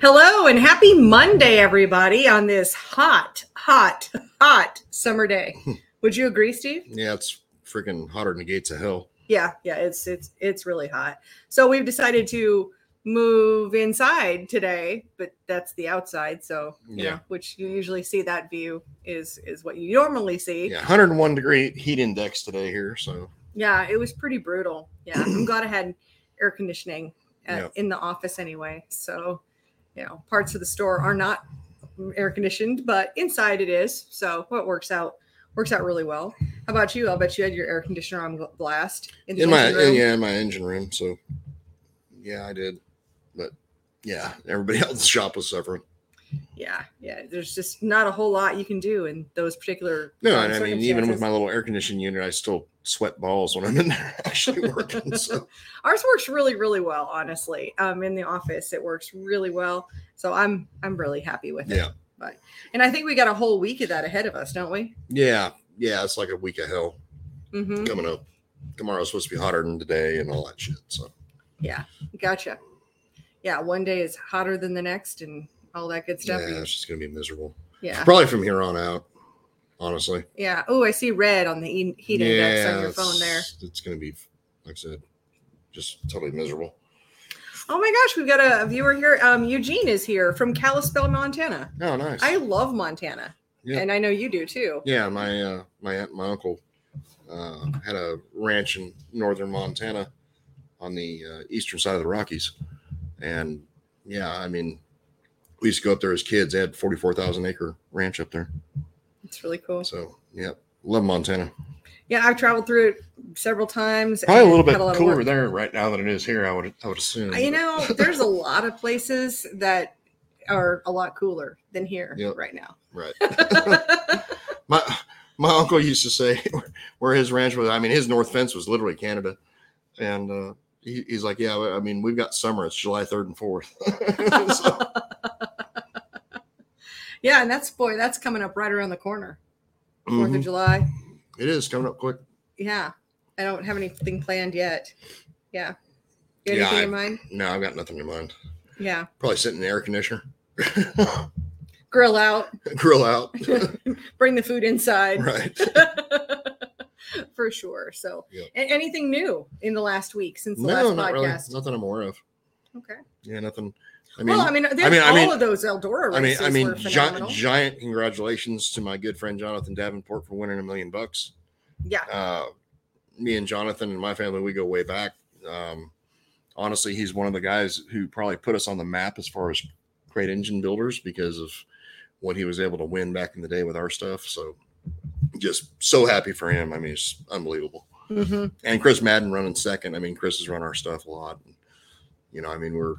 Hello and happy Monday, everybody, on this hot, hot, hot summer day. Hmm. Would you agree, Steve? Yeah, it's freaking hotter than the gates of hell. Yeah, yeah, it's it's it's really hot. So we've decided to move inside today, but that's the outside. So you Yeah. know, which you usually see that view is is what you normally see. Yeah, 101 degree heat index today here. So Yeah, it was pretty brutal. Yeah, I'm glad I had air conditioning at, in the office anyway. So, you know, parts of the store are not air conditioned, but inside it is. So, it works out works out really well. How about you? I'll bet you had your air conditioner on blast the in my yeah, in my engine room. So yeah, I did. But yeah, everybody else in the shop was suffering. Yeah, yeah. There's just not a whole lot you can do in those particular. No, and I mean even with my little air conditioning unit, I still sweat balls when I'm in there actually working. So ours works really really well honestly um in the office it works really well so i'm i'm really happy with it Yeah. but and i think we got a whole week of that ahead of us don't we yeah, yeah, it's like a week of hell mm-hmm. coming up. Tomorrow's supposed to be hotter than today and all that shit. So yeah gotcha yeah one day is hotter than the next and all that good stuff yeah it's just gonna be miserable. yeah, Probably from here on out, honestly. Yeah. Oh i see red on the heat index on your phone there It's gonna be, like I said, just totally miserable. oh my gosh we've got a, viewer here um eugene is here from kalispell montana Oh, nice. i love montana Yeah. and i know you do too yeah, my uh, my aunt, my uncle uh, had a ranch in northern Montana on the uh, eastern side of the Rockies, and yeah, I mean, we used to go up there as kids. They had forty four thousand acre ranch up there. it's really cool So yeah, love Montana. Yeah, I've traveled through it several times. Probably a little bit had lot of cooler there right now than it is here. I would I would assume. You know, there's a lot of places that are a lot cooler than here Yep. right now. right. my my uncle used to say where his ranch was. I mean, his north fence was literally Canada, and uh, he, he's like, "Yeah, I mean, we've got summer. It's July third and fourth. So, yeah, and that's boy, that's coming up right around the corner. 4th of mhm. July. It is coming up quick. Yeah. I don't have anything planned yet. Yeah. You Yeah, anything I- in mind? No, I've got nothing in mind. Yeah. Probably sit in the air conditioner, Grill out, grill out. bring the food inside. right. For sure. So, Yep. anything new in the last week since the No, last not really. Nothing I'm aware of. Okay. Yeah, nothing. I mean, well, I mean, there's mean- I all mean- of those Eldora races. I mean, I mean, gi- giant congratulations to my good friend Jonathan Davenport for winning a million bucks. yeah, uh, me and Jonathan and my family, we go way back. Um, honestly, he's one of the guys who probably put us on the map as far as great engine builders because of what he was able to win back in the day with our stuff. So just so happy for him. I mean, it's unbelievable. hmm And Chris Madden running second. I mean, Chris has run our stuff a lot. You know, I mean, we're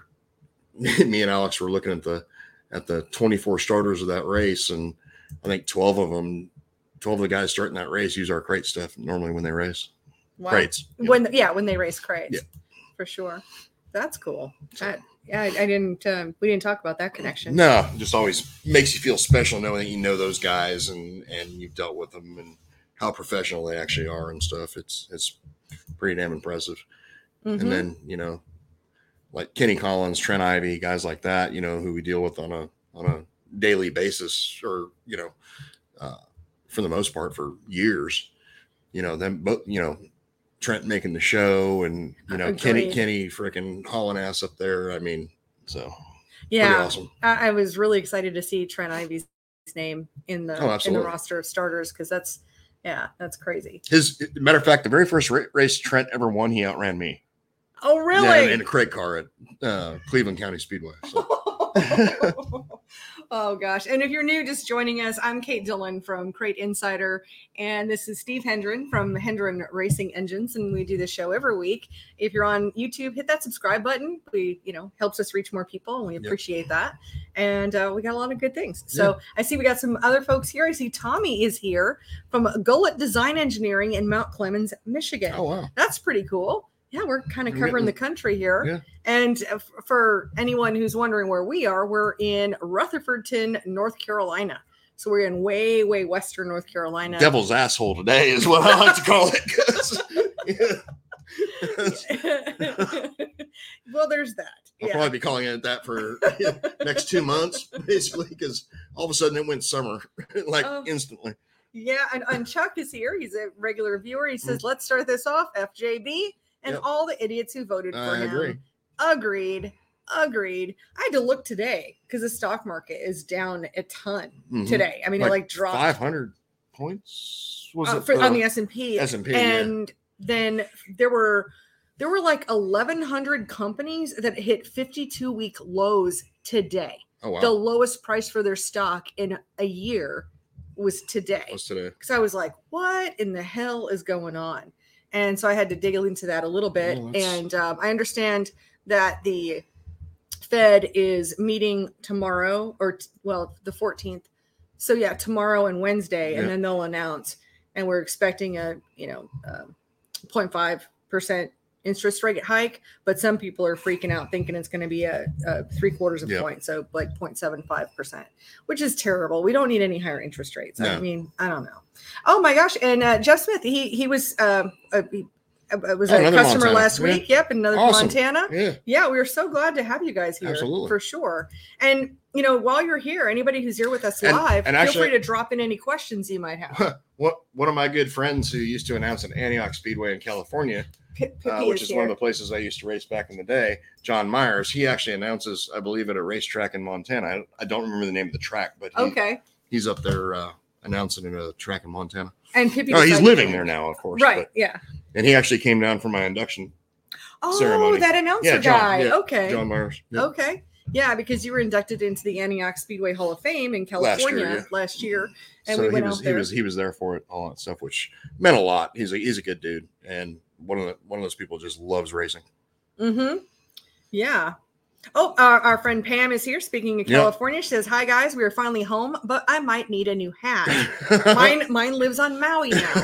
me and Alex were looking at the at the 24 starters of that race, and I think 12 of them, 12 of the guys starting that race use our crate stuff normally when they race wow. crates. you know. when yeah when they race crates, Yeah. for sure. That's cool. That, yeah, I, I didn't. Um, we didn't talk about that connection. No, just always makes you feel special knowing that you know those guys and and you've dealt with them and how professional they actually are and stuff. It's it's pretty damn impressive. Mhm. And then you know, like Kenny Collins, Trent Ivey, guys like that, you know, who we deal with on a on a daily basis, or you know, uh, for the most part for years. You know, them both. You know, Trent making the show, and you know, Kenny Agreed. Kenny freaking hauling ass up there. I mean, so yeah, awesome. I, I was really excited to see Trent Ivey's name in the Oh, in the roster of starters because that's yeah, that's crazy. His matter of fact, the very first race Trent ever won, he outran me. Oh, really? Yeah, in a crate car at uh, Cleveland County Speedway. So, oh gosh. And if you're new just joining us, I'm Kate Dillon from Crate Insider and this is Steve Hendren from Hendren Racing Engines and we do this show every week. If you're on YouTube, hit that subscribe button. We, you know, helps us reach more people and we Yep. appreciate that. And uh, we got a lot of good things. So I see we got some other folks here. I see Tommy is here from Gullet Design Engineering in Mount Clemens, Michigan. oh wow, That's pretty cool. Yeah, we're kind of covering the country here. Yeah. And uh, f- for anyone who's wondering where we are, we're in Rutherfordton, North Carolina. So we're in way, way western North Carolina. devil's asshole today is what I like to call it. yeah. well, there's that. I'll Yeah. probably be calling it that for next two months, basically, because all of a sudden it went summer, like Oh. instantly. Yeah, and, and Chuck is here. He's a regular viewer. He says, "Let's start this off." FJB and. Yep. all the idiots who voted for I him. agree. Agreed. Agreed. I had to look today because the stock market is down a ton Mhm. today. I mean, it Like like dropped Five hundred points was uh, it for, on the S and P. S&P, yeah. and then there were there were like eleven hundred companies that hit fifty two week lows today. Oh wow, The lowest price for their stock in a year was today. was today. because I was like, what in the hell is going on? And so I had to dig into that a little bit. That's- and um, I understand that the Fed is meeting tomorrow, or t- well, the 14th. So yeah, tomorrow and Wednesday, and then they'll announce. And we're expecting a you know um, 0.5 percent interest rate hike, but some people are freaking out thinking it's going to be a, a three quarters of a Yeah. point, so like 0.75 percent, which is terrible. We don't need any higher interest rates. I mean, I don't know. Oh my gosh! And uh, Jeff Smith, he he was um, uh, he, uh, was Oh, a customer Montana. last Yeah. week. Yep, another Awesome. Montana. Yeah, Yeah, we are so glad to have you guys here. Absolutely. For sure. And you know, while you're here, anybody who's here with us And- live, and feel actually- free to drop in any questions you might have. what one of my good friends who used to announce at Antioch Speedway in California, P- uh, which is here. one of the places I used to race back in the day, John Myers. He actually announces, I believe, at a racetrack in Montana. I, I don't remember the name of the track, but he, okay. he's up there uh, announcing at a track in Montana. And Pippi. Oh, he's living there now, of course. Right. but- yeah. and he actually came down for my induction. Oh, ceremony. that announcer Yeah, John, guy. yeah, okay. John Myers. Yep. Okay. Yeah, because you were inducted into the Antioch Speedway Hall of Fame in California last year. yeah. and so we he was out he was he was there for it, all that stuff, which meant a lot. He's a he's a good dude, and one of the one of those people just loves racing. Mm-hmm. Yeah. Oh, our, our friend Pam is here speaking of. California. She says, Hi guys, we are finally home, but I might need a new hat. mine mine lives on Maui now.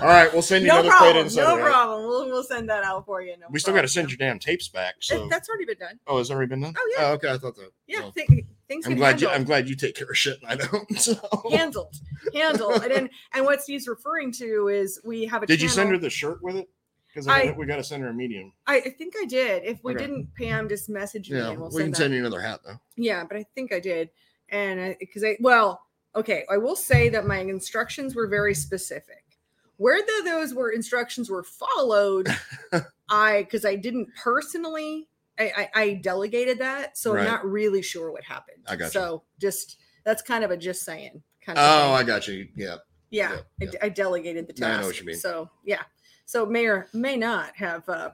all right, we'll send you no another problem. crate inside. no right? problem. We'll, we'll send that out for you. No We still got to send your damn tapes back. So That's already been done. oh, has already been done? Oh, yeah. okay, I thought that. Yeah, thi- things I'm get glad you. I'm glad you take care of shit. And I don't. So. handled, handled. and then, and what Steve's referring to is we have a. Did you send her the shirt with it? Because I- we got to send her a medium. I, I think I did. If we Okay. didn't, Pam just message me Yeah, and we'll we send can that. send you another hat though. Yeah, but I think I did. And because I, well, okay, I will say that my instructions were very specific. Where the, those were instructions were followed, I, because I didn't personally, I, I, I delegated that. So Right. I'm not really sure what happened. I got you. So just, that's kind of a just saying kind of Oh, thing. I got you. Yeah. yeah, yeah, I, yeah. I delegated the task. I know what you mean. So yeah. So may or may not have, uh,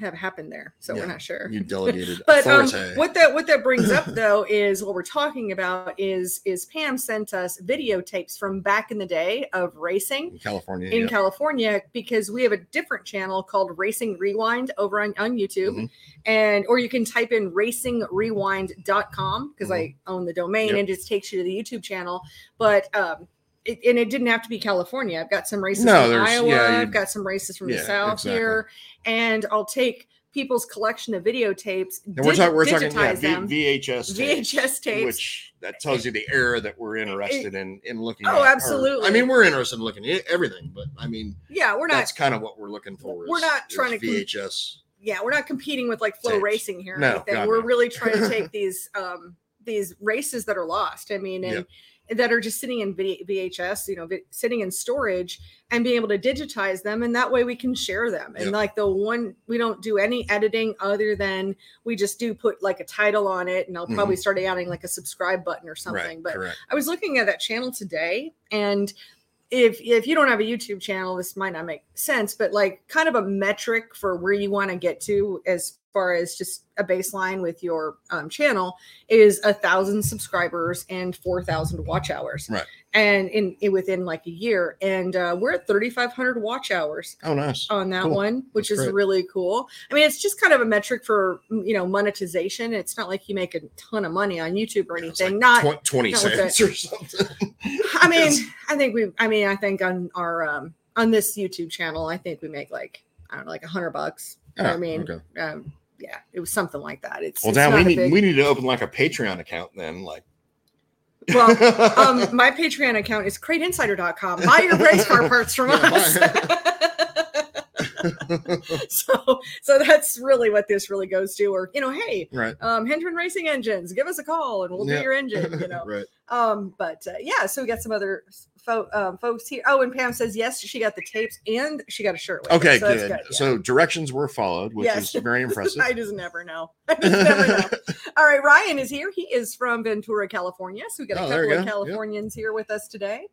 have happened there. So Yeah, we're not sure. You delegated But um, what that what that brings up though is what we're talking about is is Pam sent us videotapes from back in the day of racing in California. in yeah. California because we have a different channel called Racing Rewind over on, on YouTube. Mhm. And or you can type in racingrewind.com because I own the domain Mm-hmm. Yep. and it just takes you to the YouTube channel. But um it, and it didn't have to be California. I've got some races No, from Iowa. yeah, I've got some races from the South exactly. here, and I'll take people's collection of videotapes. And we're, dig- talking. we're talking. Yeah, v- VHS. Tapes, VHS tapes. which that tells you the era that we're interested in in looking. Oh, at. Or- absolutely. I mean, we're interested in looking at everything, but I mean, yeah, we're not. that's kind of what we're looking for. we're is- not is trying to com- VHS. yeah, we're not competing with like flow Tapes. racing here. No. God, we're no. really trying to take these um these races that are lost. I mean, and that are just sitting in VHS, you know, sitting in storage, and being able to digitize them, and that way we can share them. And Yep. like the one, we don't do any editing other than we just do put like a title on it, and I'll probably start adding like a subscribe button or something. Mm-hmm. Right. but correct. I was looking at that channel today, and if if you don't have a YouTube channel, this might not make sense, but like kind of a metric for where you want to get to as far as just a baseline with your um, channel is a thousand subscribers and four thousand watch hours, Right. And in, in within like a year, and uh, we're at thirty five hundred watch hours Oh, nice. on that Cool. one, which That's is great. really cool. I mean, it's just kind of a metric for you know monetization. It's not like you make a ton of money on YouTube or anything. like not tw- twenty not cents or something. I mean, I think we. I mean, I think on our um on this YouTube channel, I think we make like I don't know, like a hundred bucks. Ah, I mean, okay. um, yeah, it was something like that. It's well, now we need big- we need to open like a Patreon account then, like. Well, um, my Patreon account is crateinsider.com. Buy your race car parts from Yeah, us. so so that's really what this really goes to. Or you know, hey, right. um, Hendren Racing Engines, give us a call and we'll Yeah. do your engine. You know. right. Um, but uh, yeah, so we got some other fo- um, folks here. Oh, and Pam says yes, she got the tapes and she got a shirt. Okay, so that's good. yeah. So directions were followed, which Yes. is very impressive. I just never know. I just never know. All right, Ryan is here. He is from Ventura, California. So we got a Oh, there couple of go. Yep. Californians here with us today.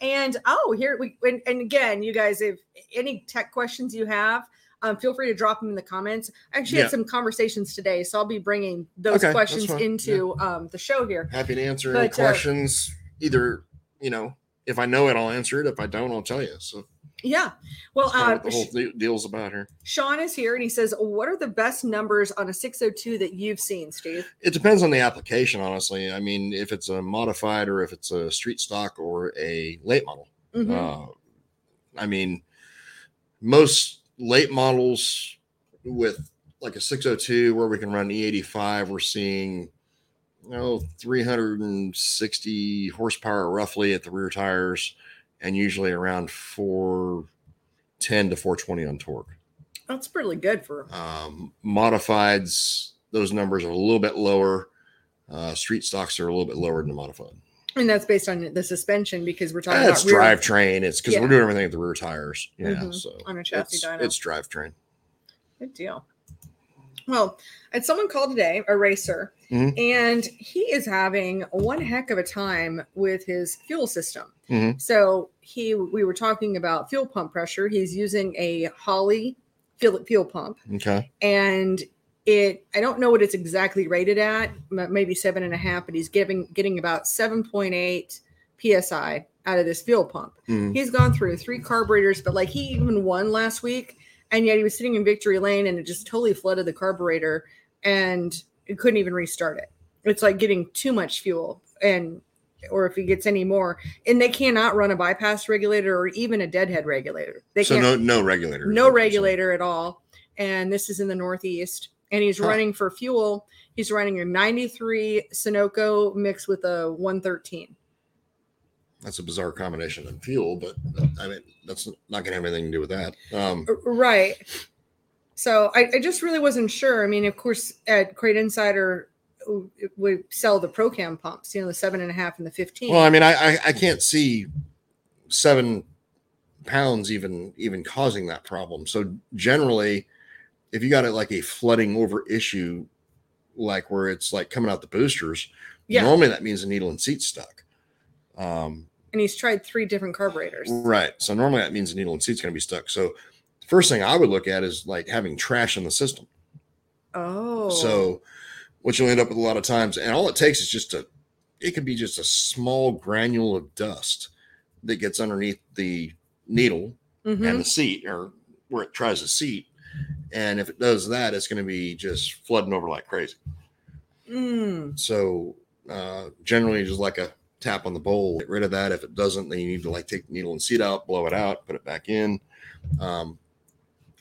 And oh, here we and, and again, you guys, if any tech questions you have, um, feel free to drop them in the comments. I actually Yeah. had some conversations today, so I'll be bringing those Okay, questions into um, the show here. Happy to answer any But, uh, questions. Either you know, if I know it, I'll answer it. If I don't, I'll tell you. So Yeah. Well, uh, the whole de- deal's about here. Sean is here and he says, What are the best numbers on a 602 that you've seen, Steve? It depends on the application, honestly. I mean, if it's a modified or if it's a street stock or a late model. Mhm. Uh, I mean, most late models with like a 602 where we can run E85, we're seeing you know 360 horsepower roughly at the rear tires, and usually around 410 to 420 on torque. That's pretty good for Um, modifieds, those numbers are a little bit lower. Uh, street stocks are a little bit lower than the modified. and that's based on the suspension because we're talking That's about rear- drivetrain. It's because Yeah. we're doing everything at the rear tires. Yeah, Mhm. so On a chassis it's, dyno. it's drivetrain. Good deal. Well, I had someone call today, a racer, Mhm. and he is having one heck of a time with his fuel system. Mhm. So he, we were talking about fuel pump pressure. He's using a Holley fuel fuel pump, Okay. and it I don't know what it's exactly rated at, maybe seven and a half, but he's giving getting about seven point eight psi out of this fuel pump. Mhm. He's gone through three carburetors, but like he even won last week, and yet he was sitting in victory lane and it just totally flooded the carburetor and it couldn't even restart it. It's like getting too much fuel and or if he gets any more, and they cannot run a bypass regulator or even a deadhead regulator. They So can't no no regulator. no regulator at all. And this is in the Northeast. And he's Huh. running for fuel. He's running a 93 Sunoco mixed with a 113. That's a bizarre combination of fuel, but I mean that's not going to have anything to do with that. Um, Right. So I, I just really wasn't sure. I mean, of course, at Crate Insider, we sell the ProCam pumps, you know, the seven and a half and the 15. well, I mean, I, I I can't see seven pounds even even causing that problem. So generally, if you got it like a flooding over issue, like where it's like coming out the boosters, Yeah. normally that means the needle and seat stuck. Um, and he's tried three different carburetors. Right. So normally that means the needle and seat's going to be stuck. So the first thing I would look at is like having trash in the system. Oh. So what you'll end up with a lot of times, and all it takes is just a, it could be just a small granule of dust that gets underneath the needle Mhm. and the seat or where it tries to seat. And if it does that, it's going to be just flooding over like crazy. Mm. So uh, generally, just like a tap on the bowl, get rid of that. If it doesn't, then you need to like take the needle and seat out, blow it out, put it back in. Um,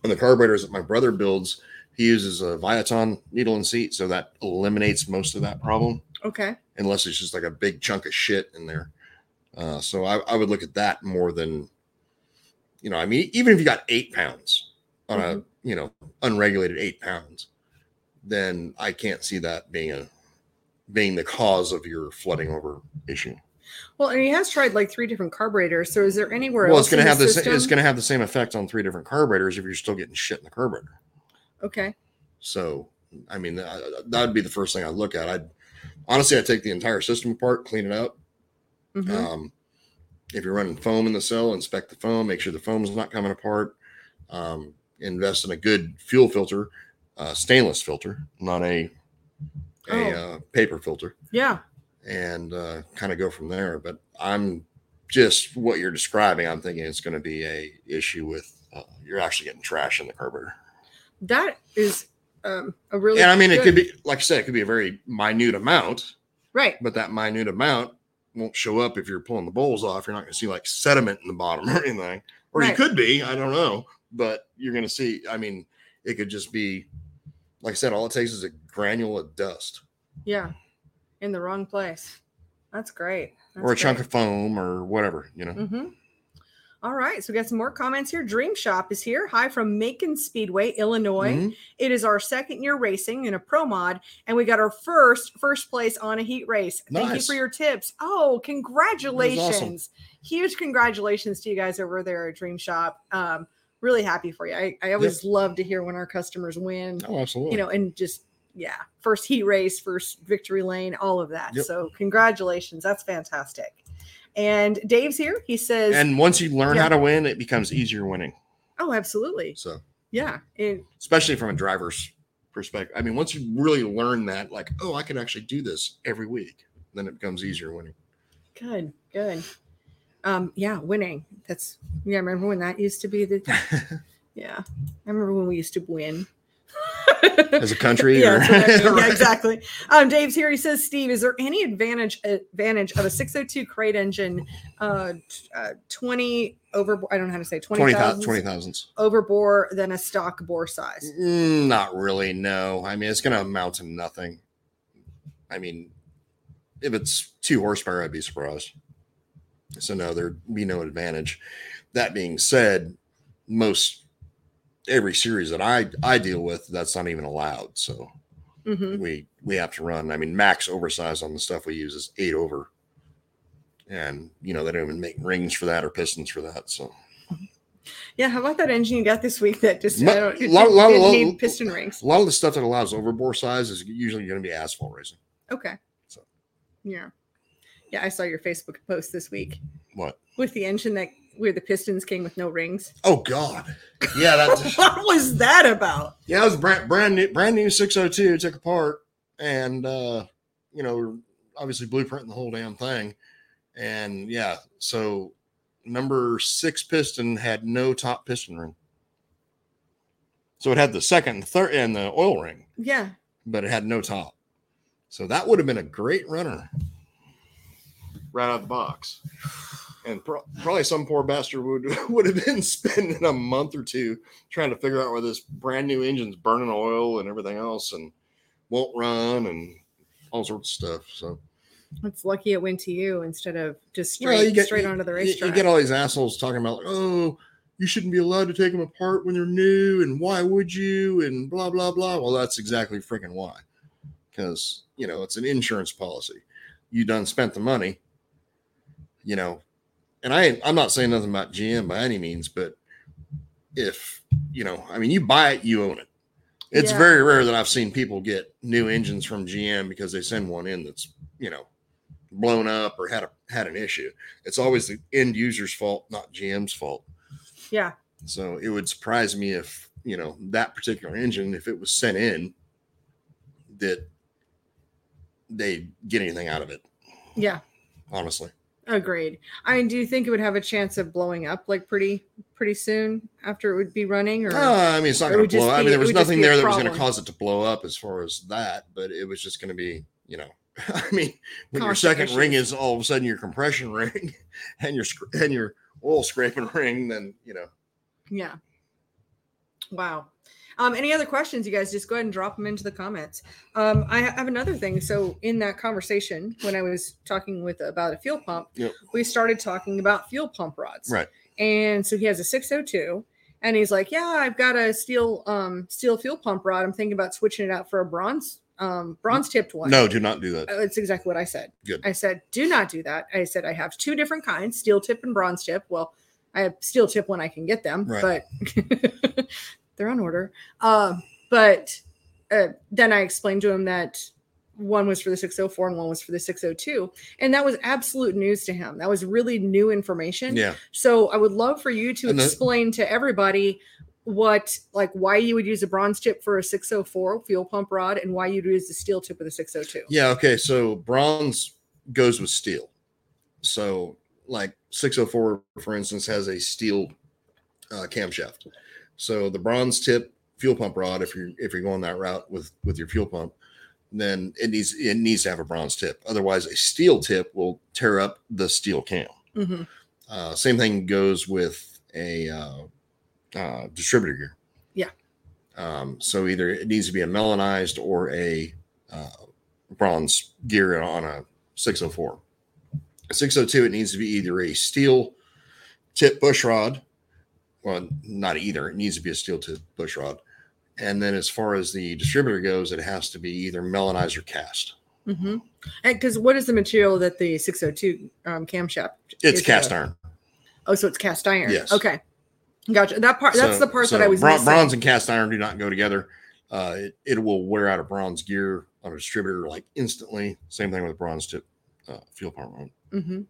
on the carburetors that my brother builds, he uses a Viton needle and seat, so that eliminates most of that problem, Okay. unless it's just like a big chunk of shit in there. Uh, so I, I would look at that more than, you know, I mean, even if you got eight pounds on a, you know, unregulated eight pounds, then I can't see that being a being the cause of your flooding over issue. Well, and he has tried like three different carburetors. So is there anywhere well, else? it's going to have the the it's going to have the same effect on three different carburetors if you're still getting shit in the carburetor. Okay. So, I mean, that, would be the first thing I'd look at. I'd honestly, I'd take the entire system apart, clean it out. Mhm. Um, if you're running foam in the cell, inspect the foam, make sure the foam's not coming apart. Um, invest in a good fuel filter, uh, stainless filter, not a a Oh. uh, paper filter, yeah. and uh, kind of go from there. But I'm just what you're describing. I'm thinking it's going to be a issue with uh, you're actually getting trash in the carburetor. That is um, a really. And I mean, it could be like I said, it could be a very minute amount, right. but that minute amount won't show up if you're pulling the bowls off. You're not going to see like sediment in the bottom or anything, or you could be. I don't know, but you're going to see. I mean, it could just be like I said. All it takes is a granule of dust Yeah. In the wrong place. That's great. or a chunk of foam or whatever. You know. hmm All right, so we got some more comments here. Dream Shop is here. Hi from Macon Speedway, Illinois. Mhm. It is our second year racing in a pro mod, and we got our first first place on a heat race. Thank you for your tips. Oh, congratulations! Awesome. Huge congratulations to you guys over there at Dream Shop. Um, really happy for you. I, I always love to hear when our customers win. Oh, absolutely. You know, and just yeah, first heat race, first victory lane, all of that. Yep. So congratulations, that's fantastic. And Dave's here. He says, and once you learn Yeah. how to win, it becomes easier winning. "Oh, absolutely, So, yeah." It, especially from a driver's perspective. I mean, once you really learn that, like, oh, I can actually do this every week, then it becomes easier winning. Good, good. Um, yeah, winning. That's yeah. I remember when that used to be the yeah. I remember when we used to win. As a country, yeah, or- I mean. yeah, exactly. Um, Dave's here. He says, Steve, is there any advantage advantage of a 602 crate engine, uh, uh 20 over? I don't know how to say 20 20, thou- thousands 20 thousands. over bore than a stock bore size. Mm, not really. No. I mean, it's going to amount to nothing. I mean, if it's two horsepower, I'd be surprised. So, no, there'd be no advantage. That being said, most every series that I I deal with, that's not even allowed. So hmm we we have to run. I mean, max oversize on the stuff we use is eight over, and you know they don't even make rings for that or pistons for that. So Yeah. How about that engine you got this week that just don't, lot- it lot- didn't lot- need piston rings? a lot of the stuff that allows overbore size is usually going to be asphalt racing. Okay. So- Yeah. Yeah, I saw your Facebook post this week What? with the engine that where the pistons came with no rings. Oh God, yeah, that what was that about? yeah, it was brand brand new brand new six hundred two. Took apart, and uh, you know, obviously blueprinting the whole damn thing, and yeah, so number six piston had no top piston ring, so it had the second, and third, and the oil ring, Yeah. but it had no top. So that would have been a great runner right out of the box. And pro- probably some poor bastard would would have been spending a month or two trying to figure out why this brand new engine's burning oil and everything else and won't run and all sorts of stuff. So It's lucky it went to you instead of just straight, you get- straight onto the racetrack. You get all these assholes talking about, like, oh, you shouldn't be allowed to take them apart when they're new, and why would you? And blah blah blah. Well, that's exactly freaking why. Because you know it's an insurance policy. You done spent the money. You know, and I I'm not saying nothing about GM by any means, but if you know, I mean, you buy it, you own it. It's Yeah. very rare that I've seen people get new engines from GM because they send one in that's you know blown up or had a had an issue. It's always the end user's fault, not GM's fault. yeah. So it would surprise me if you know that particular engine, if it was sent in, that they get anything out of it. Yeah. Honestly, Agreed. I mean, do you think it would have a chance of blowing up like pretty pretty soon after it would be running or Uh, I mean, it's not going to blow. just I mean, there was nothing there that was going to cause it to blow up as far as that, but it was just going to be, you know, I mean, when your second ring is all of a sudden your compression ring and your and your oil scraping ring, then you know, Yeah. Wow. Um, any other questions, you guys? Just go ahead and drop them into the comments. Um, I have another thing. So in that conversation, when I was talking with about a fuel pump, Yep. we started talking about fuel pump rods. Right. And so he has a 602, and he's like, "Yeah, I've got a steel um steel fuel pump rod. I'm thinking about switching it out for a bronze um bronze tipped one." no, do not do that. Uh, It's exactly what I said. Good. I said, do not do that. I said, I have two different kinds, steel tip and bronze tip. Well, I have steel tip when I can get them, Right. but they're on order. Um, but uh, then I explained to him that one was for the 604 and one was for the 602. And that was absolute news to him. That was really new information. Yeah, So I would love for you to And the- explain to everybody what like why you would use a bronze tip for a 604 fuel pump rod and why you'd use the steel tip with a 602. yeah. Okay, so bronze goes with steel. So, like 604, for instance, has a steel uh, camshaft. So the bronze tip fuel pump rod, if you're if you're going that route with with your fuel pump, then it needs it needs to have a bronze tip. Otherwise, a steel tip will tear up the steel cam. hmm Uh, same thing goes with a uh, uh, distributor gear. Yeah. Um, so either it needs to be a melonized or a uh, bronze gear on a 604. A 602, it needs to be either a steel tip push rod. Well, not either. It needs to be a steel tip push rod. And then as far as the distributor goes, it has to be either melonized or cast. Mm-hmm. Because what is the material that the 602 um, camshaft? It's cast iron. Oh, so it's cast iron. Yes. Okay. Gotcha. That part. That's So- the part so that I was bron- bronze and cast iron do not go together. Uh, it, it will wear out a bronze gear on a distributor like instantly. Same thing with bronze tip uh, fuel pump. Mm-hmm.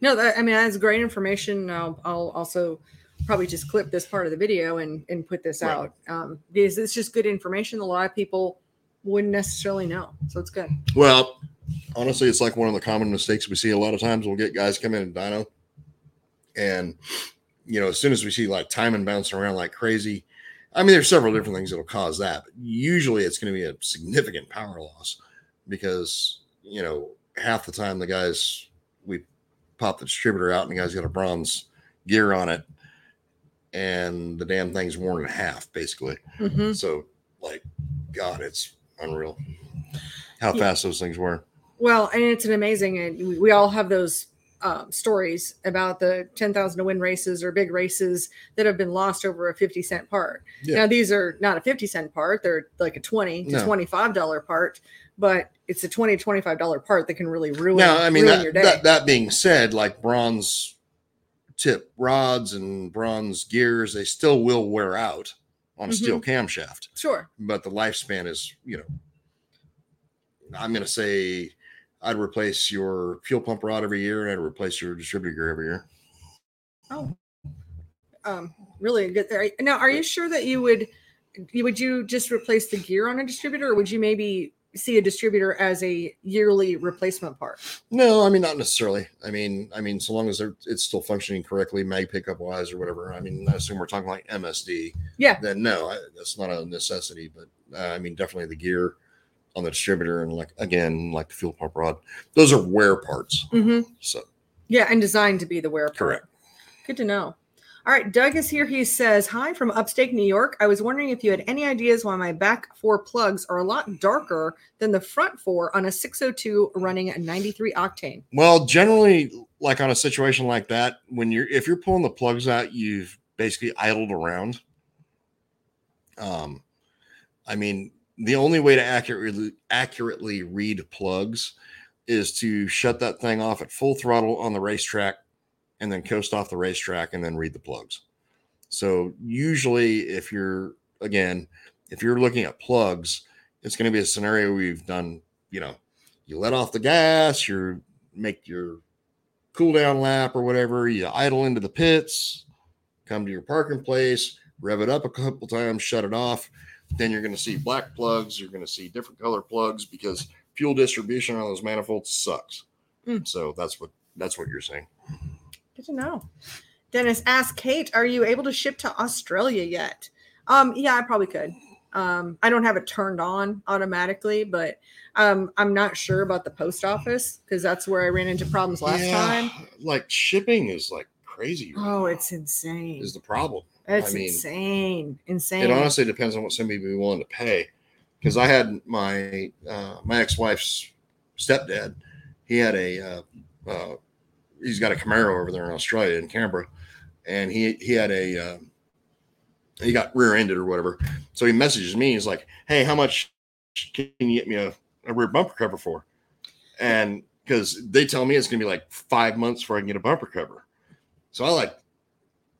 No, that, I mean that's great information. I'll, I'll also probably just clip this part of the video and and put this Right. out um, because it's just good information. A lot of people wouldn't necessarily know, so it's good. Well, honestly, it's like one of the common mistakes we see a lot of times. We'll get guys come in and dyno, and you know, as soon as we see like timing bouncing around like crazy, I mean, there's several different things that'll cause that. But usually, it's going to be a significant power loss because you know half the time the guys we pop the distributor out and the guy's got a bronze gear on it, and the damn thing's worn in half basically. Mhm. So, like, God, it's unreal how Yeah. fast those things were. Well, and it's an amazing, and we, all have those um, stories about the 10,000 to win races or big races that have been lost over a 50 cent part. Yeah. Now, these are not a 50 cent part, they're like a 20 to No. $25 part, but it's a 20 to $25 part that can really ruin, Now, I mean, that, your day. that, that being said, like bronze tip rods and bronze gears, they still will wear out on a steel Mm-hmm. camshaft, sure. but the lifespan is, you know, I'm going to say I'd replace your fuel pump rod every year and I'd replace your distributor gear every year. Oh, um, really good there. Now, are you sure that you would, would you just replace the gear on a distributor, or would you maybe see a distributor as a yearly replacement part? No, I mean not necessarily. I mean, I mean, so long as they're it's still functioning correctly, mag pickup wise or whatever. I mean, I assume we're talking like MSD. Yeah. Then no, I, that's not a necessity. But uh, I mean, definitely the gear on the distributor and like again, like the fuel pump rod, those are wear parts. Mm-hmm. So Yeah, and designed to be the wear part. Correct. Good to know. All right, Doug is here. He says, Hi from upstate New York. I was wondering if you had any ideas why my back four plugs are a lot darker than the front four on a 602 running a 93 octane. well, generally, like on a situation like that, when you're if you're pulling the plugs out, you've basically idled around. Um, I mean, the only way to accurately accurately read plugs is to shut that thing off at full throttle on the racetrack and then coast off the racetrack and then read the plugs. So usually if you're again, if you're looking at plugs, it's going to be a scenario we've done, you know, you let off the gas, you make your cool down lap or whatever, you idle into the pits, come to your parking place, rev it up a couple times, shut it off. Then you're going to see black plugs, you're going to see different color plugs because fuel distribution on those manifolds sucks. Mm. So that's what that's what you're saying. Good to know. Dennis asked Kate, Are you able to ship to Australia yet? Um, yeah, I probably could. Um, I don't have it turned on automatically, but um, I'm not sure about the post office because that's where I ran into problems last Yeah, time. Like shipping is like crazy. right Oh, now, it's insane. is the problem. It's I mean, insane. Insane. It honestly depends on what somebody would be willing to pay. Because I had my uh, my ex wife's stepdad. He had a uh, uh, he's got a Camaro over there in Australia in Canberra, and he he had a uh, he got rear ended or whatever. So he messages me. He's like, "Hey, how much can you get me a, a rear bumper cover for?" And because they tell me it's gonna be like five months before I can get a bumper cover, so I like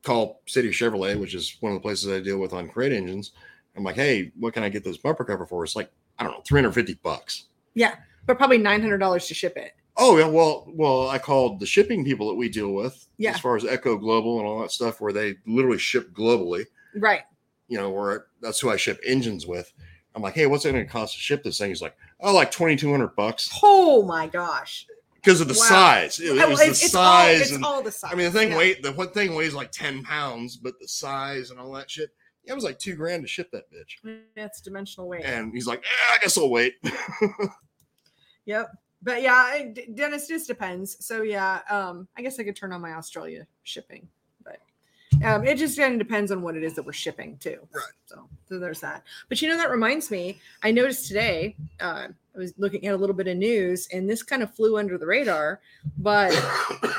call City Chevrolet, which is one of the places I deal with on crate engines. I'm like, hey, what can I get this bumper cover for? It's like, I don't know, 350 bucks. Yeah, but probably nine hundred dollars to ship it. Oh, yeah. Well, well, I called the shipping people that we deal with Yeah. as far as Echo Global and all that stuff, where they literally ship globally, Right. you know, where that's who I ship engines with. I'm like, hey, what's it going to cost to ship this thing? He's like, oh, like 2,200 bucks Oh my gosh. because of the Wow. size. It, it was it's, the it's all, size. it's and, all the size. I mean, the thing yeah. weight, the one thing weighs like 10 pounds, but the size and all that shit, Yeah, it was like two grand to ship that bitch. That's dimensional weight. And he's like, eh, I guess I'll wait. Yep. But yeah, it- Dennis just depends. So yeah, um, I guess I could turn on my Australia shipping, but Um, it just kind of depends on what it is that we're shipping too. Right. So, so there's that. But you know, that reminds me, I noticed today, uh, I was looking at a little bit of news and this kind of flew under the radar, but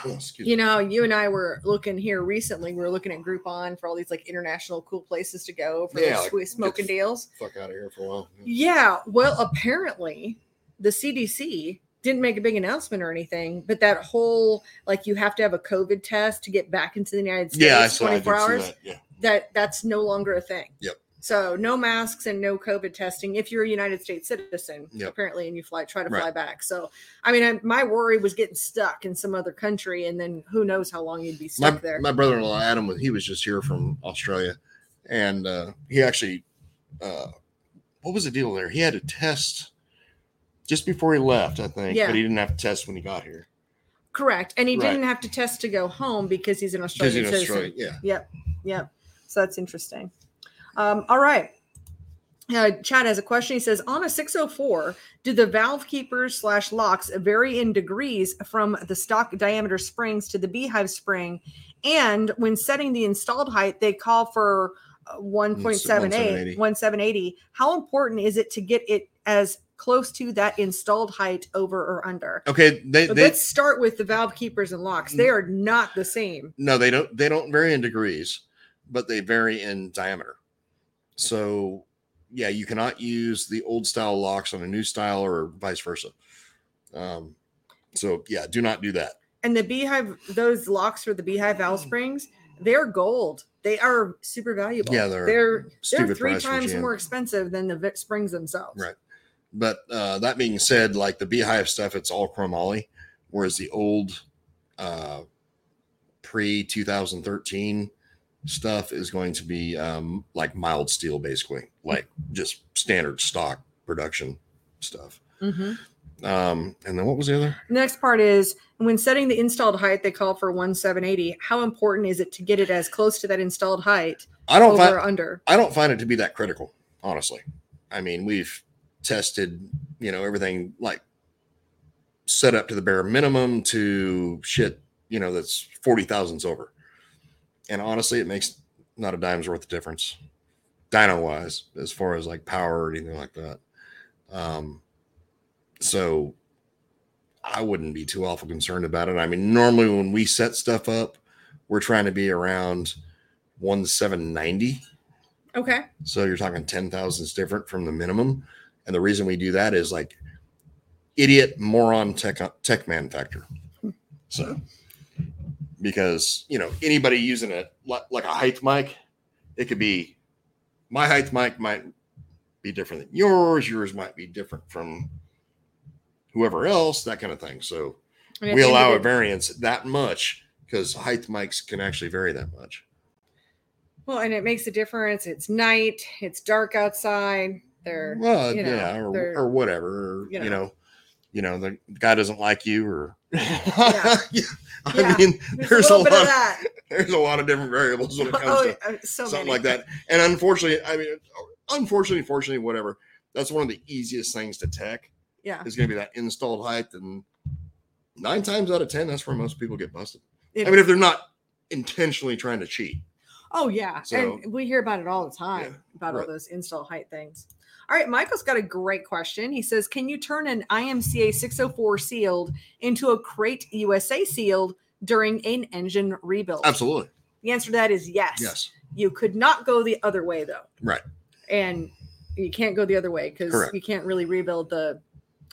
you know, you and I were looking here recently. We were looking at Groupon for all these like international cool places to go for Yeah, like, smoking deals. Fuck out of here for a while. Yeah. Well, apparently the CDC didn't make a big announcement or anything, but that whole like you have to have a COVID test to get back into the United States Yeah, I saw. I 24 hours. that. Yeah. That that's no longer a thing. Yep. So no masks and no COVID testing if you're a United States citizen, Yep. apparently, and you fly try to Right. fly back. So I mean, I, my worry was getting stuck in some other country, and then who knows how long you'd be my, stuck there. my brother-in-law Adam was he was just here from Australia, and uh, he actually, uh, what was the deal there? He had to test just before he left, I think, Yeah. but he didn't have to test when he got here Correct, and he Right. didn't have to test to go home because he's an Australian he's in citizen. Australia. Yeah, Yep. Yep. So that's interesting. Um, all right. Uh, Chad has a question. He says, on a 604, do the valve keepers slash locks vary in degrees from the stock diameter springs to the beehive spring? And when setting the installed height, they call for uh, 1.78, 1780. 1780. How important is it to get it as close to that installed height over or under? Okay, they, they let's start with the valve keepers and locks. They are not the same. no, they don't they don't vary in degrees, but they vary in diameter. So yeah, you cannot use the old style locks on a new style or vice versa. Um, so yeah, do not do that. And the beehive, those locks for the beehive valve springs, they're gold. They are super valuable. Yeah, they're they're they're three times more expensive than the springs themselves. Right. But uh, that being said, like the beehive stuff, it's all chromoly, whereas the old uh, pre 2013 stuff is going to be um, like mild steel, basically, like just standard stock production stuff. hmm Um, and then what was the other? Next part is when setting the installed height, they call for one seven eighty. How important is it to get it as close to that installed height I don't over find or under? I don't find it to be that critical, honestly. I mean, we've tested, you know, everything like set up to the bare minimum to shit, you know, that's 40 thousandths over. And honestly, it makes not a dime's worth of difference, dyno wise, as far as like power or anything like that. Um, so I wouldn't be too awful concerned about it. I mean, normally when we set stuff up, we're trying to be around 1790 Okay. so you're talking 10 thousandths different from the minimum. And the reason we do that is like idiot moron tech tech man factor. Hmm. So because you know anybody using it like, a height mic, it could be my height mic might be different than yours, yours might be different from whoever else, that kind of thing. So we the end of allow a variance that much because height mics can actually vary that much. Well, and it makes a difference. It's night. It's dark outside. They're well, you know, yeah, or, they're- or whatever. Or, you you, know. know. you know, the guy doesn't like you, or Yeah. I Yeah. mean, there's, there's, a a, lot. of that. There's a lot of different variables when it comes Oh, to uh, so something many. like that. And unfortunately, I mean, unfortunately, fortunately, whatever. That's one of the easiest things to tech Yeah. is going to be that installed height, and nine times out of ten, that's where most people get busted. It I mean, if they're not intentionally trying to cheat. Oh yeah, So- and we hear about it all the time Yeah, about all those install height things. All right, Michael's got a great question. He says, "Can you turn an IMCA 604 sealed into a Crate USA sealed during an engine rebuild?" Absolutely. The answer to that is yes. Yes. You could not go the other way though, Right. and you can't go the other way because you can't really rebuild the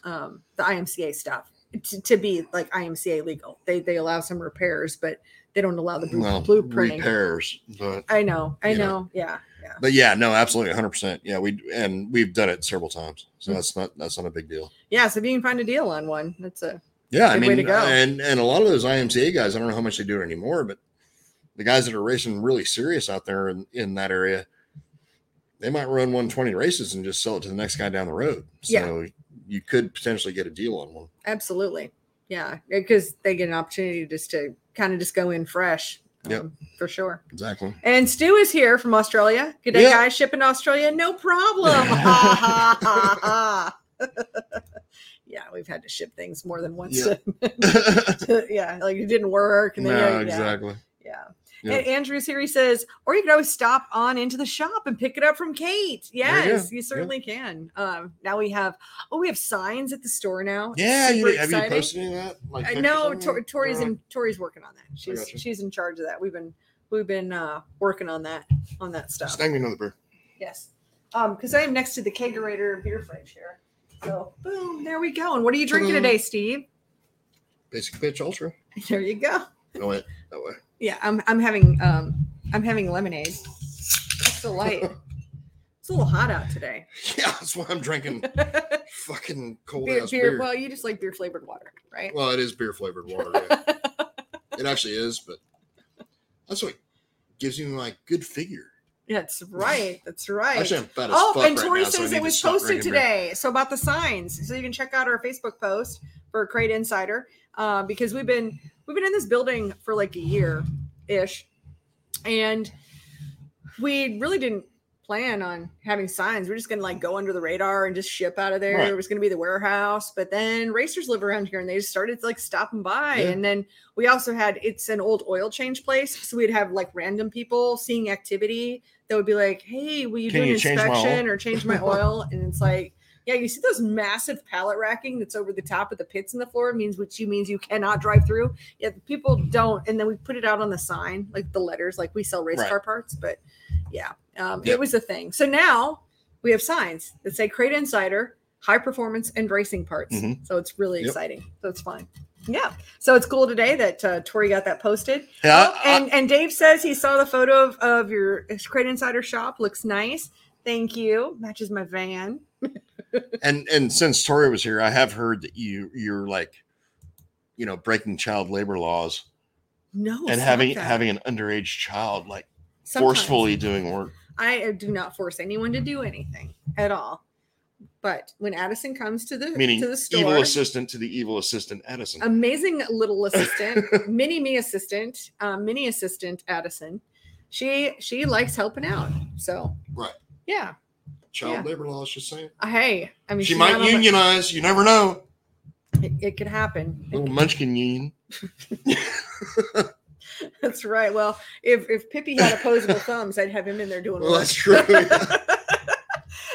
um, the IMCA stuff to, to be like IMCA legal. They they allow some repairs, but they don't allow the blue- Well, repairs, but I know, I know, know. yeah, yeah. but yeah, no, absolutely, hundred percent. Yeah, we and we've done it several times, so Mm. that's not that's not a big deal. Yeah, so if you can find a deal on one, that's a Yeah, I mean, to go. and and a lot of those IMCA guys, I don't know how much they do it anymore, but the guys that are racing really serious out there in, in that area, they might run 120 races and just sell it to the next guy down the road. So you could potentially get a deal on one. absolutely, yeah, because they get an opportunity just to kind of just go in fresh. Yep. um, for sure. Exactly. And Stu is here from Australia. Good day, Yeah. guys. Shipping Australia, no problem. Ha, ha, ha, ha. yeah, we've had to ship things more than once. Yeah. yeah, like it didn't work, and then no, yeah, exactly. yeah. Yeah. And Andrew's here. He says, or you could always stop on into the shop and pick it up from Kate. You Yes, you, Yeah. certainly can. Um, now we have, oh, we have signs at the store now. Yeah, you, have you exciting. posted any of that? Like Uh, no, Tor- Tori's in Tori's working on that. She's she's in charge of that. We've been we've been uh working on that on that stuff. Snag me another beer. Yes. Um, because I am next to the kegerator beer fridge here. So boom, there we go. And what are you drinking Ta-da. today, Steve? Basic pitch ultra. There you go. No wait, that way. Yeah, I'm I'm having um I'm having lemonade. It's still light. It's a little hot out today. Yeah, that's why I'm drinking fucking cold beer, ass beer, beer. well, you just like beer flavored water, right? Well, it is beer flavored water. Yeah. it actually is, but that's what gives you like good figure. That's right. That's right. Actually, I'm fat as Oh, and right Tori now, so says it was posted drinking beer. today. So about the signs, so you can check out our Facebook post for Crate Insider uh, because we've been we've been in this building for like a year ish, and we really didn't plan on having signs. We're just gonna like go under the radar and just ship out of there. Right. It was gonna be the warehouse, but then racers live around here and they just started like stopping by. Yeah. And then we also had it's an old oil change place, so we'd have like random people seeing activity that would be like, "Hey, will you Can do an you change inspection or change my oil?" and it's like. Yeah, you see those massive pallet racking that's over the top of the pits in the floor means which you means you cannot drive through. Yeah, people don't, and then we put it out on the sign, like the letters, like we sell race Right. car parts. But yeah, um, Yep. it was a thing. So now we have signs that say Crate Insider, high performance and racing parts. Mhm. So it's really Yep. exciting. So it's fine. Yeah. So it's cool today that uh, Tori got that posted. Yeah, Oh, and and Dave says he saw the photo of, of your Crate Insider shop. Looks nice. Thank you. Matches my van. and and since Tori was here, I have heard that you you're like, you know, breaking child labor laws No. and having that. having an underage child like Sometimes. forcefully doing work. I uh, do not force anyone to do anything at all. But when Addison comes to the Meaning to the store, evil assistant to the evil assistant Addison, amazing little assistant, mini me assistant, um, mini assistant Addison. She she likes helping out. So Right. yeah. Child yeah. labor laws, just saying. Hey, I mean She she's might not on the- unionize. You never know. It, it could happen. It Little Munchkin union. That's right. Well, if if Pippi had opposable thumbs, I'd have him in there doing Well, work. that's true.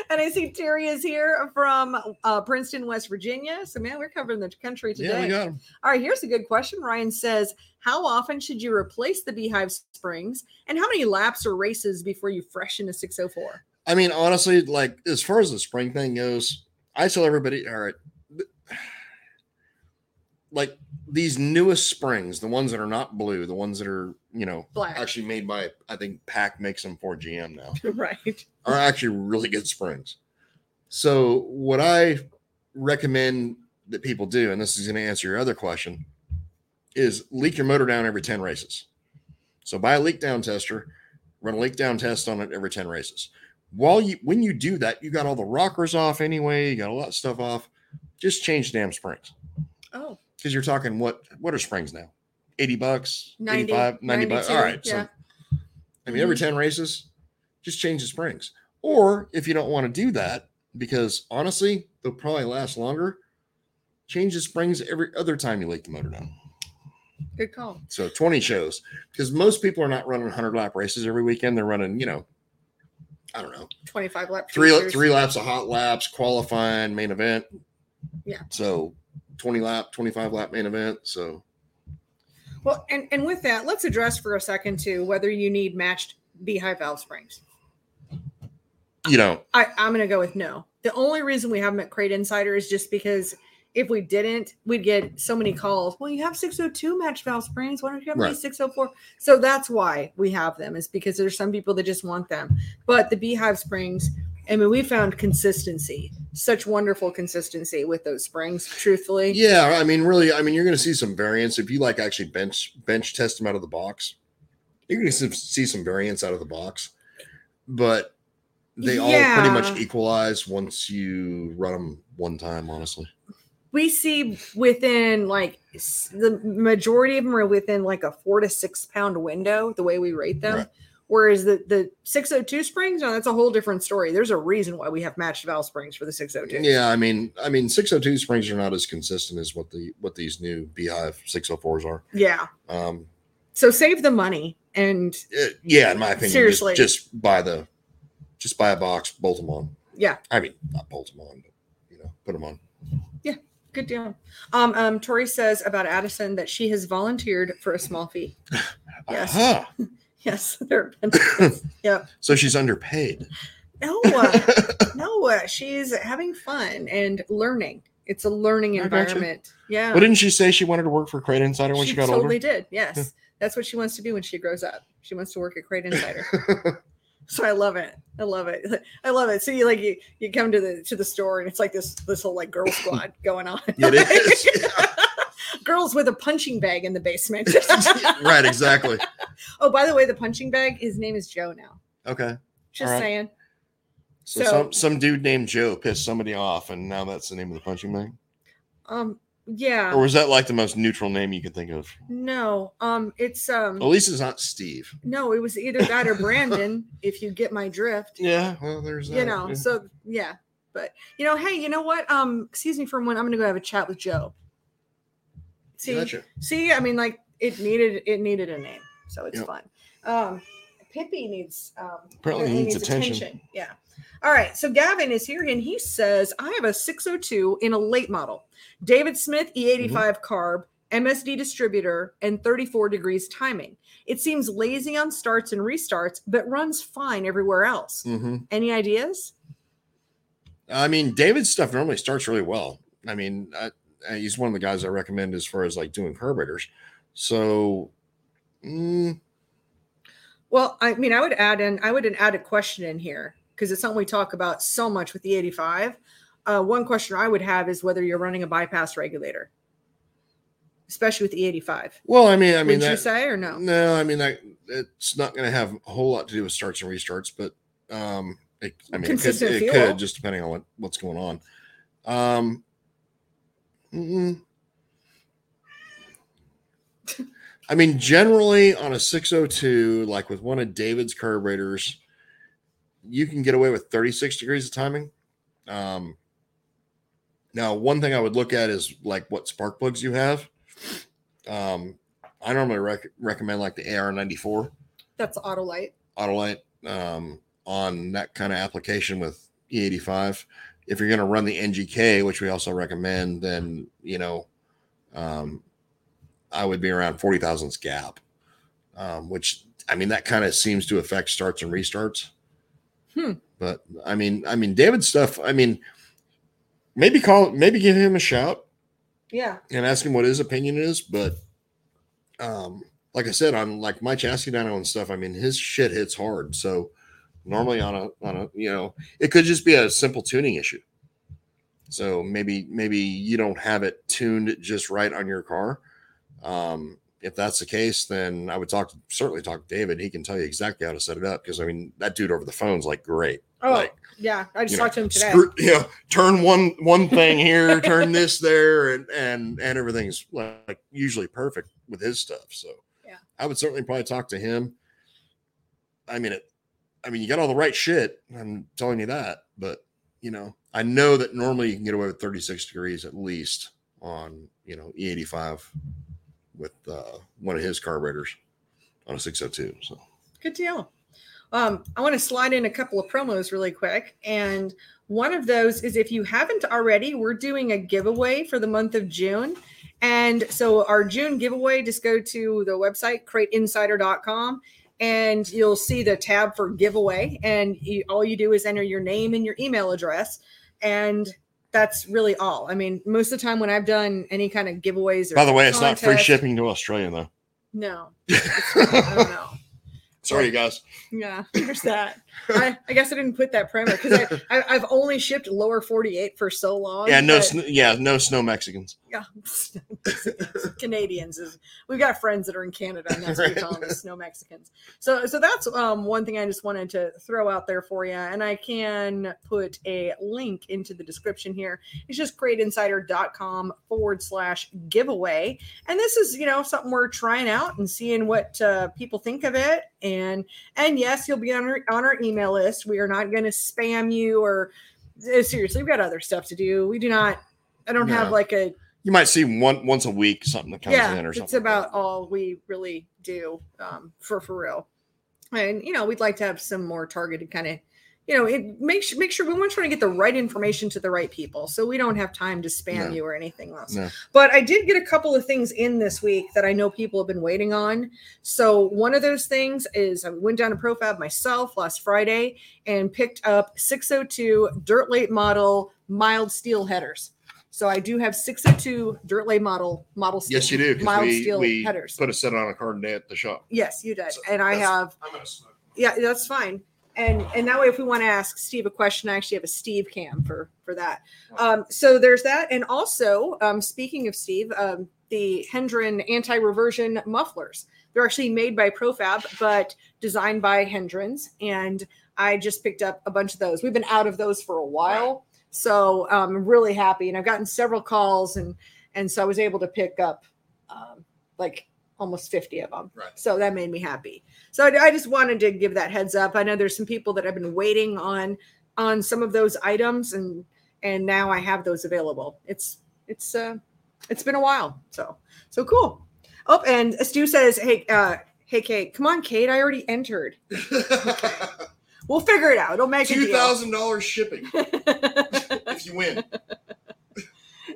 and I see Terry is here from uh, Princeton, West Virginia. So, man, we're covering the country today. yeah. All right, here's a good question. Ryan says, How often should you replace the Beehive springs? And how many laps or races before you freshen a 604? I mean, honestly, like as far as the spring thing goes, I tell everybody, all right, like these newest springs, the ones that are not blue, the ones that are, you know, Black. actually made by, I think PAC makes them for GM now, right. are actually really good springs. So, what I recommend that people do, and this is going to answer your other question, is leak your motor down every 10 races. So, buy a leak down tester, run a leak down test on it every 10 races. While you, when you do that, you got all the rockers off anyway, you got a lot of stuff off. Just change damn springs Oh, because you're talking what, what are springs now? 80 bucks, 90, 85, 90 bucks. All right, yeah. So, I mean, every mm-hmm. 10 races, just change the springs. Or if you don't want to do that, because honestly, they'll probably last longer, change the springs every other time you leak the motor down. good call. So 20 shows, because most people are not running 100 lap races every weekend. They're running, you know, I don't know, 25 lap three features. three laps of hot laps, qualifying, main event. Yeah. So 20 lap, 25 lap main event. So Well, and, and with that, let's address for a second too whether you need matched Beehive valve springs. you know, I, I'm going to go with no. The only reason we have them at Crate Insider is just because if we didn't, we'd get so many calls. Well, you have 602 match valve springs. Why don't you have Right. 604? So that's why we have them, is because there's some people that just want them. But the Beehive springs, I mean, we found consistency, such wonderful consistency with those springs, truthfully. Yeah, I mean, really, I mean, you're going to see some variance if you like actually bench bench test them out of the box. You're going to see some variance out of the box, but they all pretty much equalize once you run them one time. Honestly, we see within like the majority of them are within like a four to six pound window the way we rate them Right. whereas the the 602 springs no that's a whole different story there's a reason why we have matched valve springs for the 602 yeah, I mean, I mean, 602 springs are not as consistent as what the what these new Beehive 604s are. yeah Um, so save the money And Uh, yeah, in my opinion, Seriously. just, just buy the, just buy a box, bolt them on. yeah, I mean, not bolt them on, but you know, put them on. Good deal. Um, um, Tori says about Addison that she has volunteered for a small fee. Yes. Aha. Yes, there have been- yep. So she's underpaid. No, uh, no, uh, she's having fun and learning. It's a learning environment. Yeah. Well, didn't she say she wanted to work for Crate Insider when she, got totally older? Totally did. Yes. That's what she wants to be when she grows up. She wants to work at Crate Insider. So I love it. I love it. I love it. So you like you you come to the to the store and it's like this this whole like girl squad going on. It is, Girls with a punching bag in the basement. right, exactly. oh, by the way, the punching bag, his name is Joe now. Okay. Just right. saying. So, So- some some dude named Joe pissed somebody off, and now that's the name of the punching bag. Um yeah. Or was that like the most neutral name you could think of? No. Um it's um At least it's not Steve. no, it was either that or Brandon, if you get my drift. Yeah. Well, there's that. you know yeah. so yeah but you know hey you know what um excuse me for a moment i'm gonna go have a chat with joe see Gotcha. see i mean like it needed it needed a name so it's Yep. fun um Pippi needs um Apparently he needs attention. yeah all right so gavin is here and he says i have a 602 in a late model. David smith e85 Mm-hmm. carb msd distributor and 34 degrees timing. It seems lazy on starts and restarts but runs fine everywhere else. Hmm any ideas? I mean, David's stuff normally starts really well. I mean, I, I- he's one of the guys I recommend as far as like doing carburetors. So, mm, Well, I mean, I would add in, I would add a question in here because it's something we talk about so much with the 85. Uh, one question I would have is whether you're running a bypass regulator, especially with the 85. well, I mean, I mean, Would you say or no? no, I mean that it's not going to have a whole lot to do with starts and restarts, but um, it, I mean, it could, Consistent it fuel. could just depending on what what's going on. Um, mm, I mean, generally on a 602, like with one of David's carburetors, you can get away with 36 degrees of timing. Um, now, one thing I would look at is like what spark plugs you have. Um, I normally rec- recommend like the AR94 That's Autolite. Autolite um, on that kind of application with E85. If you're going to run the NGK, which we also recommend, then you know, um, I would be around 40 thousandths gap, um, which I mean that kind of seems to affect starts and restarts. Hmm. But I mean, I mean David stuff. I mean, maybe call, maybe give him a shout Yeah. and ask him what his opinion is. But um, like I said, on like my chassis dyno and stuff, I mean his shit hits hard. So normally on a on a you know, it could just be a simple tuning issue. So maybe maybe you don't have it tuned just right on your car. Um, if that's the case, then I would talk to certainly talk to David. He can tell you exactly how to set it up because I mean that dude over the phone's like great. Oh, Like, yeah. I just you know, talked to him today. screw- you know, turn one one thing here, turn this there, and and and everything's like usually perfect with his stuff. So Yeah. I would certainly probably talk to him. I mean it. I mean you got all the right shit. I'm telling you that, but you know I know that normally you can get away with 36 degrees at least on you know E85 with uh, one of his carburetors on a 602. So Good deal. Um, I want to slide in a couple of promos really quick. And one of those is if you haven't already, we're doing a giveaway for the month of June. And so our June giveaway, just go to the website, crateinsider.com, and you'll see the tab for giveaway. And you, all you do is enter your name and your email address. And that's really all. I mean, most of the time when I've done any kind of giveaways or by the way, it's not free shipping to Australia though. No, I don't know. Sorry, you guys. Yeah, there's that. I, I guess I didn't put that primer because I, I I've only shipped lower 48 for so long. Yeah, no, sn- yeah, no snow Mexicans. yeah, Canadians is we've got friends that are in Canada and that's what we call them is snow Mexicans. So so that's um one thing I just wanted to throw out there for you. And I can put a link into the description here. It's just crateinsider.com forward slash giveaway. And this is, you know, something we're trying out and seeing what uh, people think of it. And and yes, you'll be on our on our email list. We are not going to spam you or uh, seriously, we've got other stuff to do. We do not I don't have like a You might see one once a week something that comes yeah, in or something. it's about that. all we really do um, for for real. And you know, we'd like to have some more targeted kind of you know, it makes make sure we want to try to get the right information to the right people, so we don't have time to spam No. you or anything else. No. But I did get a couple of things in this week that I know people have been waiting on. So one of those things is I went down to ProFab myself last Friday and picked up 602 dirt late model mild steel headers. So I do have 602 dirt late model model steel. Yes, you do. Mild we, steel we headers. put a set on a card day at the shop. Yes, you did, So and I have I'm gonna smoke. yeah that's fine and and that way if we want to ask steve a question i actually have a steve cam for for that. Um so there's that. And also um speaking of steve um the hendren anti-reversion mufflers. They're actually made by profab but designed by hendrens. And i just picked up a bunch of those. We've been out of those for a while. So um, i'm really happy. And i've gotten several calls and and so i was able to pick up um, like almost 50 of them Right. so that made me happy so I, I just wanted to give that heads up. I know there's some people that have been waiting on on some of those items, and and now I have those available. It's it's uh it's been a while. So so cool. Oh, and Stu says, hey uh hey Kate, come on Kate, I already entered. We'll figure it out. It'll make a Two deal. thousand dollars shipping if you win.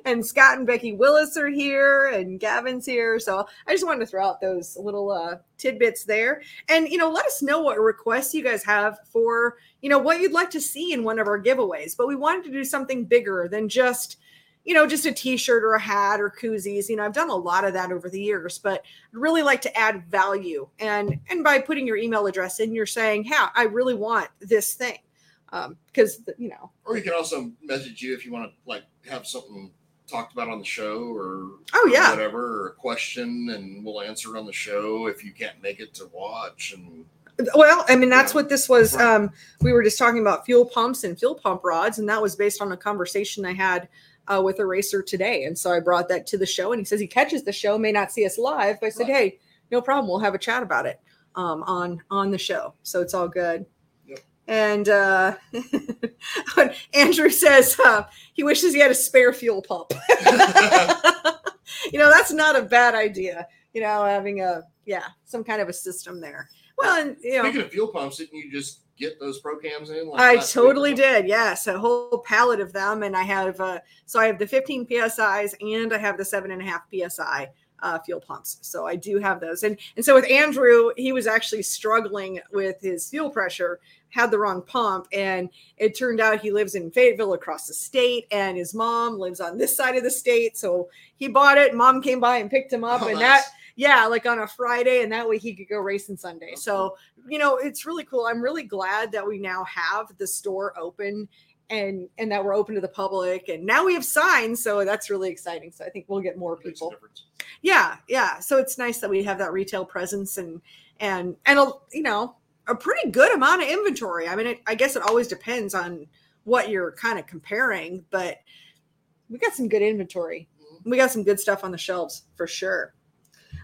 And Scott and Becky Willis are here, and Gavin's here. So I just wanted to throw out those little uh, tidbits there, and you know, let us know what requests you guys have for you know what you'd like to see in one of our giveaways. But we wanted to do something bigger than just you know just a T-shirt or a hat or koozies. You know, I've done a lot of that over the years, but I'd really like to add value, and and by putting your email address in, you're saying, "Hey, I really want this thing," because you know. Or you can also message you if you want to like have something talked about on the show or Oh or yeah, whatever, or a question and we'll answer it on the show if you can't make it to watch and Well, I mean, that's what this was. Right. Um, we were just talking about fuel pumps and fuel pump rods, and that was based on a conversation I had uh, with a racer today. And so I brought that to the show, and he says he catches the show, may not see us live, but I said, Right. hey, no problem, we'll have a chat about it um, on on the show. So it's all good. And uh, Andrew says uh, he wishes he had a spare fuel pump. you know, that's not a bad idea. You know, having a yeah, some kind of a system there. Well, and you know, Speaking of fuel pumps, didn't you just get those pro cams in? Like I last week or totally did. Yes, a whole pallet of them, and I have uh, so I have the 15 psi's and I have the seven and a half psi uh, fuel pumps. So I do have those, and and so with Andrew, he was actually struggling with his fuel pressure, had the wrong pump, and it turned out he lives in Fayetteville across the state, and his mom lives on this side of the state. So he bought it. Mom came by and picked him up, Oh, and nice. that yeah, like on a Friday, and that way he could go racing Sunday. So you know it's really cool i'm really glad that we now have the store open and and that we're open to the public and now we have signs so that's really exciting. So i think we'll get more people. yeah yeah. So it's nice that we have that retail presence and and and a, you know a pretty good amount of inventory. I mean it, i guess it always depends on what you're kind of comparing but we got some good inventory. We got some good stuff on the shelves for sure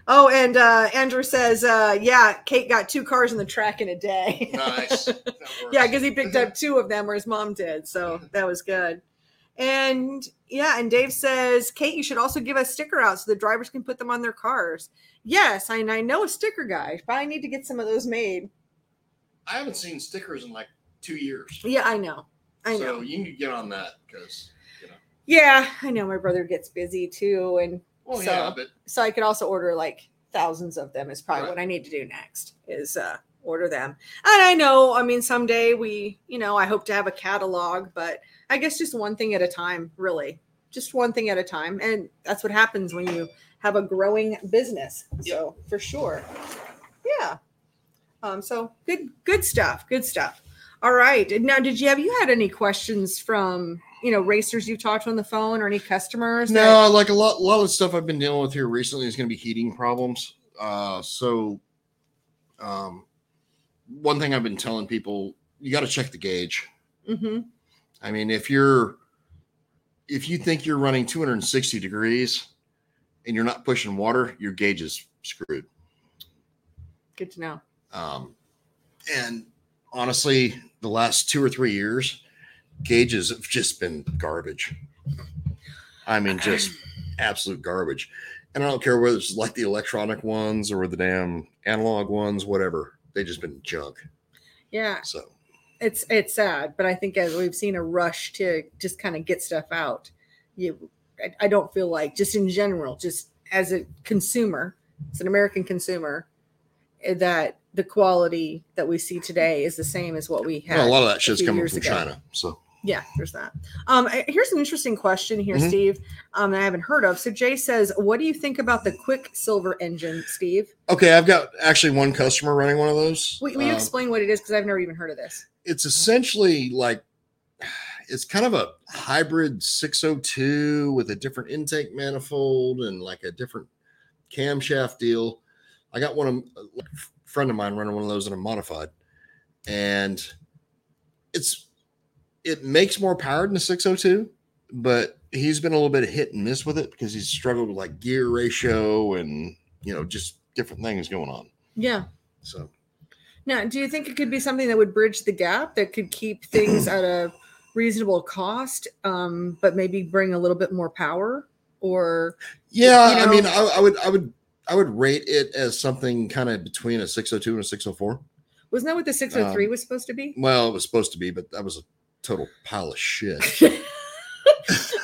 oh and uh andrew says uh yeah kate got two cars in the track in a day. Nice. Yeah because he picked up two of them where his mom did so that was good. And yeah and dave says kate you should also give us sticker out so the drivers can put them on their cars. Yes and i know a sticker guy but i need to get some of those made. I haven't seen stickers in like two years. yeah i know. I know. So you need to get on that because, yeah i know my brother gets busy too and well, So- yeah, but so I could also order like thousands of them is probably Right. what I need to do next is uh order them. And I know, I mean someday we, you know, I hope to have a catalog, but I guess just one thing at a time, really. Just one thing at a time. And that's what happens when you have a growing business. So for sure. Yeah. Um so good good stuff. Good stuff. All right. Now did you have you had any questions from you know racers you've talked to on the phone or any customers? that- no, like a lot, a lot of the stuff I've been dealing with here recently is going to be heating problems. Uh, so, um, one thing I've been telling people, you got to check the gauge. Mhm. I mean, if you're if you think you're running 260 degrees and you're not pushing water, your gauge is screwed. Good to know. Um, and honestly, the last two or three years, gauges have just been garbage. I mean, just absolute garbage. And I don't care whether it's like the electronic ones or the damn analog ones, whatever. They just been junk. Yeah, So it's it's sad, but I think as we've seen a rush to just kind of get stuff out, you, I, I don't feel like just in general, just as a consumer, as an American consumer, eh, that the quality that we see today is the same as what we had. well, a lot of that shit's coming from ago. China. So Yeah, there's that. Um, I- here's an interesting question here, Mhm. Steve. Um, that I haven't heard of. So Jay says, "What do you think about the Quicksilver engine, Steve? okay, I've got actually one customer running one of those. Will, will you Um, explain what it is? Because I've never even heard of this. it's essentially like it's kind of a hybrid 602 with a different intake manifold and like a different camshaft deal. I got one of a friend of mine running one of those in a modified, and it's it makes more power than a 602, but he's been a little bit of hit and miss with it because he's struggled with like gear ratio and you know just different things going on. Yeah. So Now, do you think it could be something that would bridge the gap that could keep things at a reasonable cost, um, but maybe bring a little bit more power? Or Yeah, You I mean. I, I would, I would, I would rate it as something kind of between a 602 and a 604. wasn't that what the 603 Um, was supposed to be? Well, it was supposed to be, but that was a total pile of shit.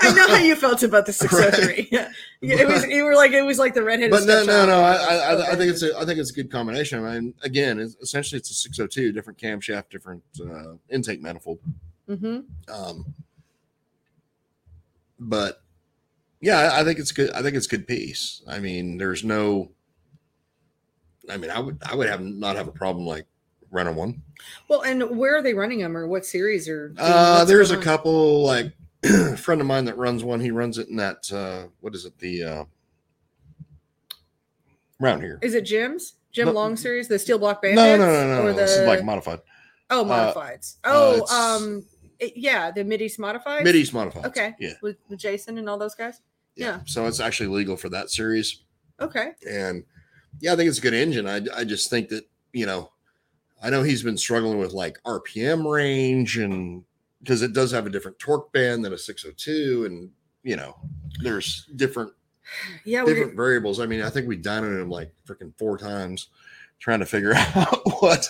I know how you felt about the 603. Yeah. It was you were like it was like the redheaded but no, no, no. I, I, I, I think it's a, I think it's a good combination. I mean, again, it's, essentially, it's a 602, different camshaft, different uh, intake manifold. Mhm. Um, but yeah, I, I think it's good. I think it's good piece. I mean, there's no. I mean, I would, I would have not have a problem like running one. Well, and where are they running them, or what series? Or Uh, there's a on? couple like a friend of mine that runs one. He runs it in that uh, what is it the uh, around here? Is it Jim's Jim No- Long series, the Steel Block Bandits? no, no, no, or no. the This is like modified. oh uh, modifieds. uh, oh, um, it- yeah, the Mideast modifieds. Mid East modified. Okay. Yeah, with, with Jason and all those guys. yeah. Yeah. So it's actually legal for that series, Okay. and yeah, I think it's a good engine. I I just think that you know, I know he's been struggling with like RPM range and because it does have a different torque band than a 602, and you know, there's different Yeah, different variables. I mean, I think we dynoed him like freaking four times trying to figure out what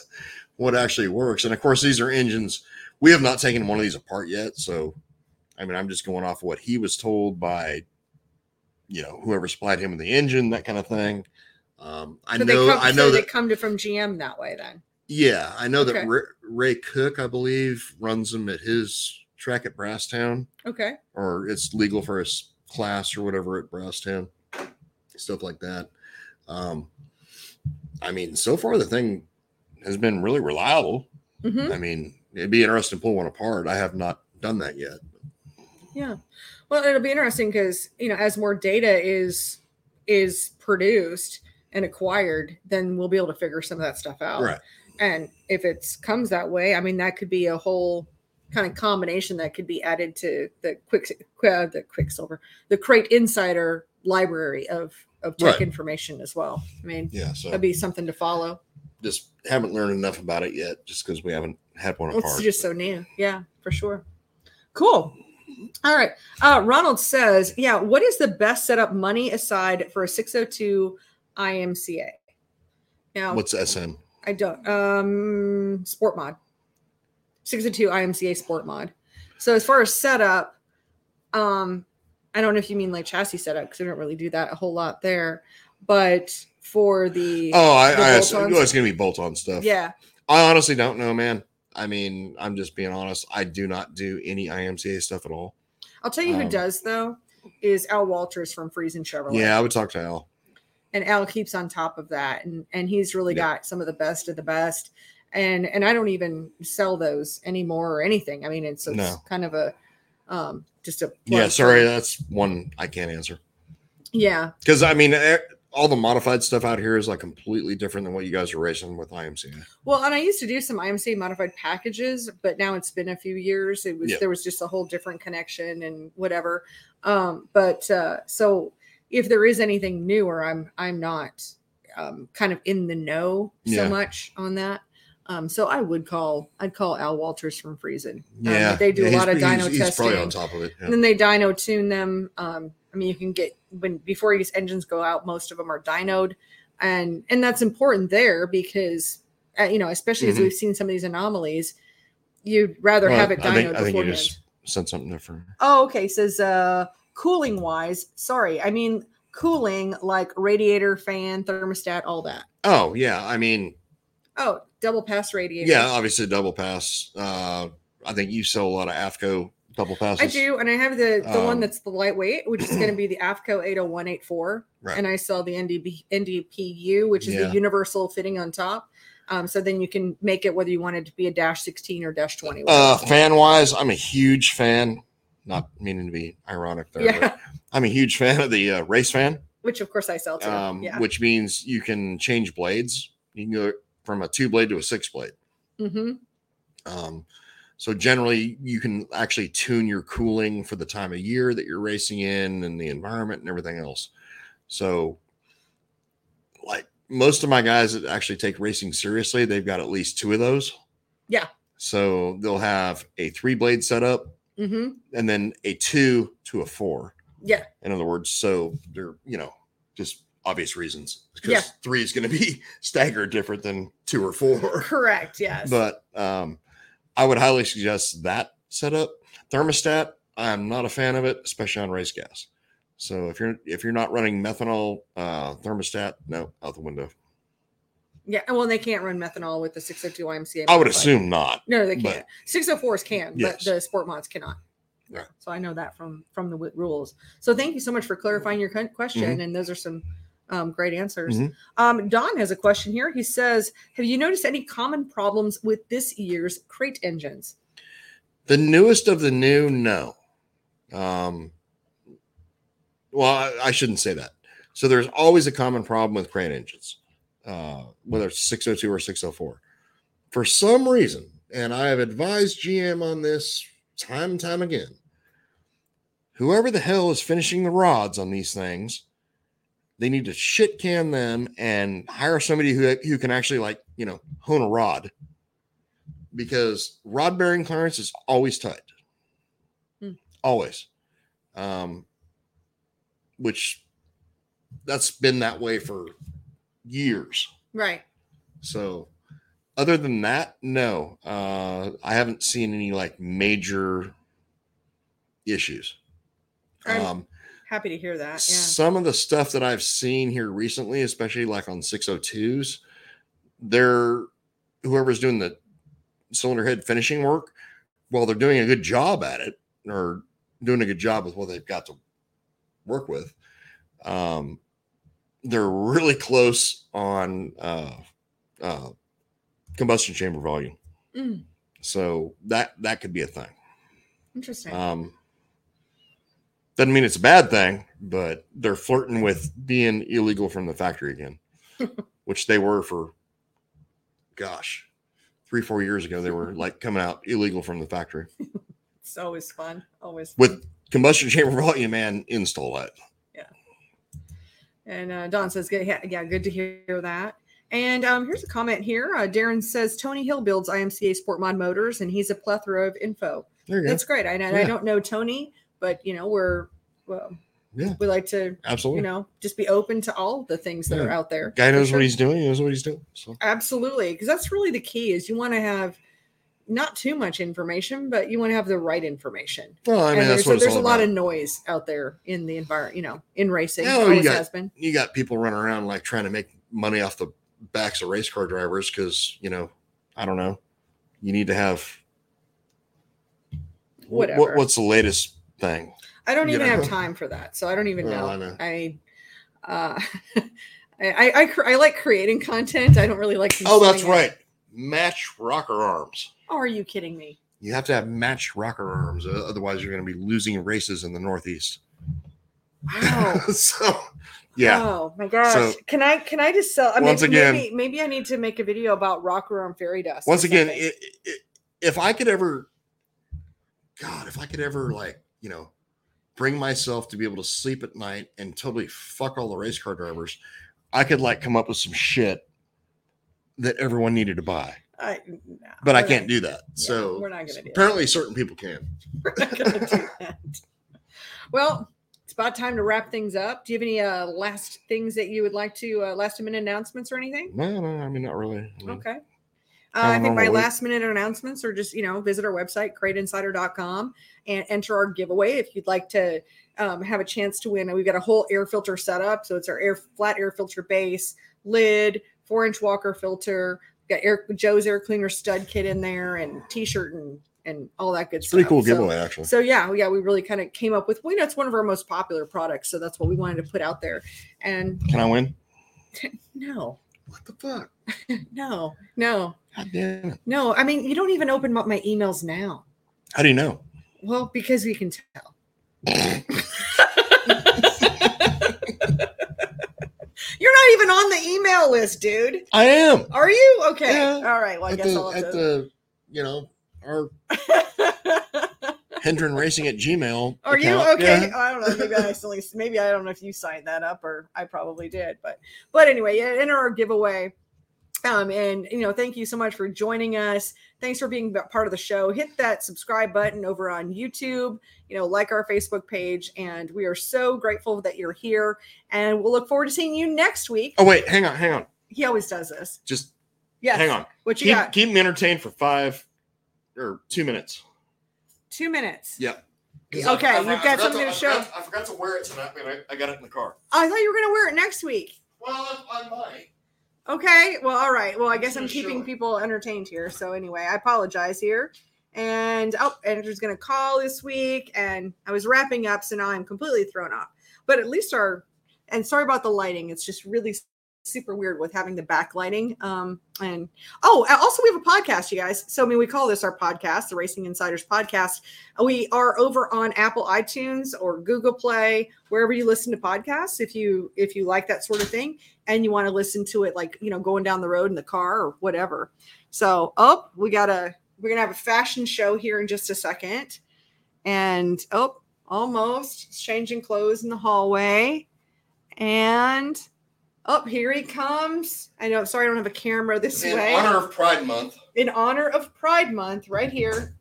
what actually works. And of course, these are engines. We have not taken one of these apart yet, so I mean, I'm just going off what he was told by you know whoever supplied him with the engine, that kind of thing. Um, I so know, come, I so know they come to from GM that way then. Yeah, I know Okay. that Ray, Ray Cook, I believe, runs them at his track at Brasstown. Okay. or it's legal for his class or whatever at Brasstown, stuff like that. Um, I mean, so far the thing has been really reliable. hmm I mean, it'd be interesting to pull one apart. I have not done that yet. Yeah. Well, it'll be interesting because you know, as more data is is produced and acquired, then we'll be able to figure some of that stuff out. Right. And if it comes that way, I mean, that could be a whole kind of combination that could be added to the quick uh, the Quicksilver, the Crate Insider library of of tech Right. information as well. I mean, Yeah. So that'd be something to follow. just haven't learned enough about it yet, just because we haven't had one apart. It's just so new. Yeah, for sure. Cool. All right. Uh, Ronald says, yeah, what is the best setup money aside for a 602 IMCA? Now, What's SM? I don't, um, sport mod, 602 IMCA sport mod. So as far as setup, um, I don't know if you mean like chassis setup because we don't really do that a whole lot there, but for the, Oh, I, The I assume it's gonna be bolt-on stuff. yeah, I honestly don't know, man. I mean, I'm just being honest. I do not do any IMCA stuff at all. I'll tell you who Um, does though is Al Walters from Friesen Chevrolet. Yeah, I would talk to Al. And Al keeps on top of that, and and he's really Yeah. got some of the best of the best. And and I don't even sell those anymore or anything. I mean, it's, it's No. kind of a um just a Yeah, sorry, that's one I can't answer. yeah Because I mean, eh, all the modified stuff out here is like completely different than what you guys are racing with IMC. well and i used to do some imc modified packages but now it's been a few years it was Yeah. there was just a whole different connection and whatever um but uh so if there is anything newer i'm i'm not um kind of in the know so Yeah. much on that Um, so I would call I'd call Al Walters from Friesen. Um, Yeah, they do yeah, a lot of dyno he's, testing. He's on top of it. yeah. and then they dyno tune them. Um, I mean, you can get when before these engines go out, most of them are dynoed, and and that's important there because uh, you know, especially as Mhm. we've seen some of these anomalies, you'd rather Well, have it I think- dynoed I think you just sent something different. Oh, okay. Says uh, cooling wise, sorry, I mean cooling like radiator, fan, thermostat, all that. Oh yeah, I mean, Oh, double pass radiator. yeah, obviously double pass. Uh, I think you sell a lot of AFCO double passes. I do, and I have the the one Um, that's the lightweight, which is going to be the AFCO 80184, Right. and I sell the NDB, NDPU, which is Yeah. the universal fitting on top. Um, so then you can make it whether you want it to be a dash 16 or dash 20. Uh, fan wise, I'm a huge fan. Not meaning to be ironic there, yeah, but I'm a huge fan of the uh, race fan. which of course I sell too. um, yeah. which means you can change blades. You can go from a two blade to a six blade. hmm Um, so generally, you can actually tune your cooling for the time of year that you're racing in and the environment and everything else. So, like most of my guys that actually take racing seriously, they've got at least two of those. Yeah. So they'll have a three blade setup hmm and then a two to a four. Yeah. In other words, so they're you know just obvious reasons because Yeah. three is going to be staggered different than two or four. Correct. Yes. But um, I would highly suggest that setup. Thermostat, I'm not a fan of it, especially on race gas. So if you're if you're not running methanol uh, thermostat, no, out the window. Yeah. Well, they can't run methanol with the 602 IMCA. I would assume not. No, they can't. 604s can, Yes. but the sport mods cannot. Right. So I know that from from the rules. So thank you so much for clarifying your question, and those are some um, great answers. Mhm. Um, Don has a question here. He says, "Have you noticed any common problems with this year's crate engines?" The newest of the new, no. Um, well, I, I shouldn't say that. So there's always a common problem with crate engines, uh, whether it's 602 or 604. For some reason, and I have advised GM on this time and time again, whoever the hell is finishing the rods on these things, they need to shit can them and hire somebody who, who can actually like, you know, hone a rod because rod bearing clearance is always tight. Hmm. Always. Um, which that's been that way for years. Right. So other than that, no. Uh, I haven't seen any like major issues. I'm Um, Happy to hear that. Yeah. some of the stuff that I've seen here recently, especially like on 602s, they're whoever's doing the cylinder head finishing work, while they're doing a good job at it or doing a good job with what they've got to work with, um, they're really close on uh, uh, combustion chamber volume. Mm, So that that could be a thing. interesting. Um, doesn't mean it's a bad thing, but they're flirting with being illegal from the factory again, which they were for, gosh, three, four years ago. They were like coming out illegal from the factory it's always fun. Always fun. with combustion chamber volume and install that. And uh, Don says, "Good, yeah, yeah, good to hear that." And um, here's a comment here. Uh, Darren says Tony Hill builds IMCA Sport Mod motors, and he's a plethora of info. Go. That's great. I, and I don't know Tony, but you know we're well, Yeah. we like to Absolutely. you know just be open to all the things that Yeah. are out there. Guy knows sure. what he's doing. He knows what he's doing. So absolutely because that's really the key is you want to have not too much information, but you want to have the right information. well, I mean and that's there's, what it's there's a lot of noise out there in the environment, you know, in racing. Oh, you got- has been. you got people running around like trying to make money off the backs of race car drivers because you know I don't know. You need to have what, Whatever. what's the latest thing? I don't you even know. have time for that, so I don't even Well, know. I know. I, uh, I, I, I, cr- I like creating content. I don't really like. Oh, that's right. Match rocker arms. Are you kidding me? You have to have matched rocker arms, uh, otherwise you're going to be losing races in the Northeast. Wow. so, yeah, Oh my gosh. So- can I can I just sell? I mean, Once again- maybe, maybe I need to make a video about rocker arm fairy dust. once again, something. i i if I could ever, God, if I could ever like, you know, bring myself to be able to sleep at night and totally fuck all the race car drivers, I could like come up with some shit that everyone needed to buy. I, no, but I can't do that. yeah, so we're not gonna do that. apparently, certain people can. We're not gonna do that. Well, it's about time to wrap things up. Do you have any uh, last things that you would like to uh, last minute announcements or anything? No, no, I mean not really. I mean, Okay. Uh, I think my normal week. last minute announcements are just, you know, visit our website, crateinsider.com, and enter our giveaway if you'd like to um, have a chance to win. We've got a whole air filter set up. So it's our air flat air filter base, lid, four inch Walker filter, got air Joe's air cleaner stud kit in there, and t shirt and and all that good It's stuff. pretty cool So- giveaway, actually. so yeah, yeah, we really kind of came up with. Well, you know, it's one of our most popular products, so that's what we wanted to put out there. And Can I win? no, What the fuck? no, no, God damn it! no. I mean, you don't even open up my emails now. How do you know? Well, because we can tell. You're not even on the email list, dude. I am Are you? Okay. Yeah. All right. Well, I at guess the I'll at the you know our to. Hendren Racing at Gmail. Are you okay? Yeah. I don't know. Maybe I accidentally, maybe I don't know if you signed that up or I probably did, but but anyway, yeah, enter our giveaway. Um, and you know, thank you so much for joining us. Thanks for being part of the show. Hit that subscribe button over on YouTube. You know, like our Facebook page, and we are so grateful that you're here. And we'll look forward to seeing you next week. Oh wait, hang on, hang on. He always does this. Just yeah. hang on. What you Keep, got? keep them entertained for five or two minutes. Two minutes. Yep. Okay, you've got something to show. Forgot, I forgot to wear it tonight, but I, I got it in the car. I thought you were going to wear it next week. Well, I, I might. Okay. Well, all right. Well, I guess I'm keeping it. people entertained here. So anyway, I apologize here. And oh, Andrew's gonna call this week, and I was wrapping up, so now I'm completely thrown off. But at least our and sorry about the lighting. It's just really super weird with having the backlighting. Um, and oh, also we have a podcast, you guys. So I mean, we call this our podcast, the Racing Insiders Podcast. We are over on Apple iTunes or Google Play, wherever you listen to podcasts. If you if you like that sort of thing, and you want to listen to it like you know going down the road in the car or whatever. So oh, we got a we're gonna have a fashion show here in just a second, and oh, almost changing clothes in the hallway, and oh, here he comes. I know. Sorry, I don't have a camera this In way. In honor of Pride Month. in honor of Pride Month, right here.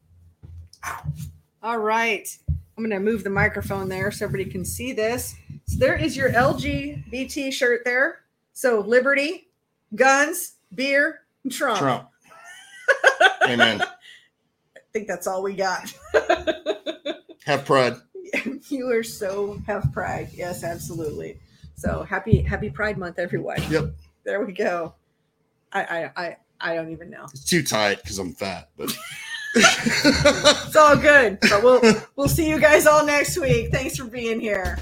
All right. I'm going to move the microphone there so everybody can see this. So there is your LGBT shirt there. So liberty, guns, beer, and Trump. Trump. Amen. I think that's all we got. Have pride. you are so have pride. Yes, absolutely. So happy happy Pride Month, everyone. Yep. There we go. I I I, I don't even know. It's too tight because I'm fat, but It's all good. But we'll we'll see you guys all next week. Thanks for being here.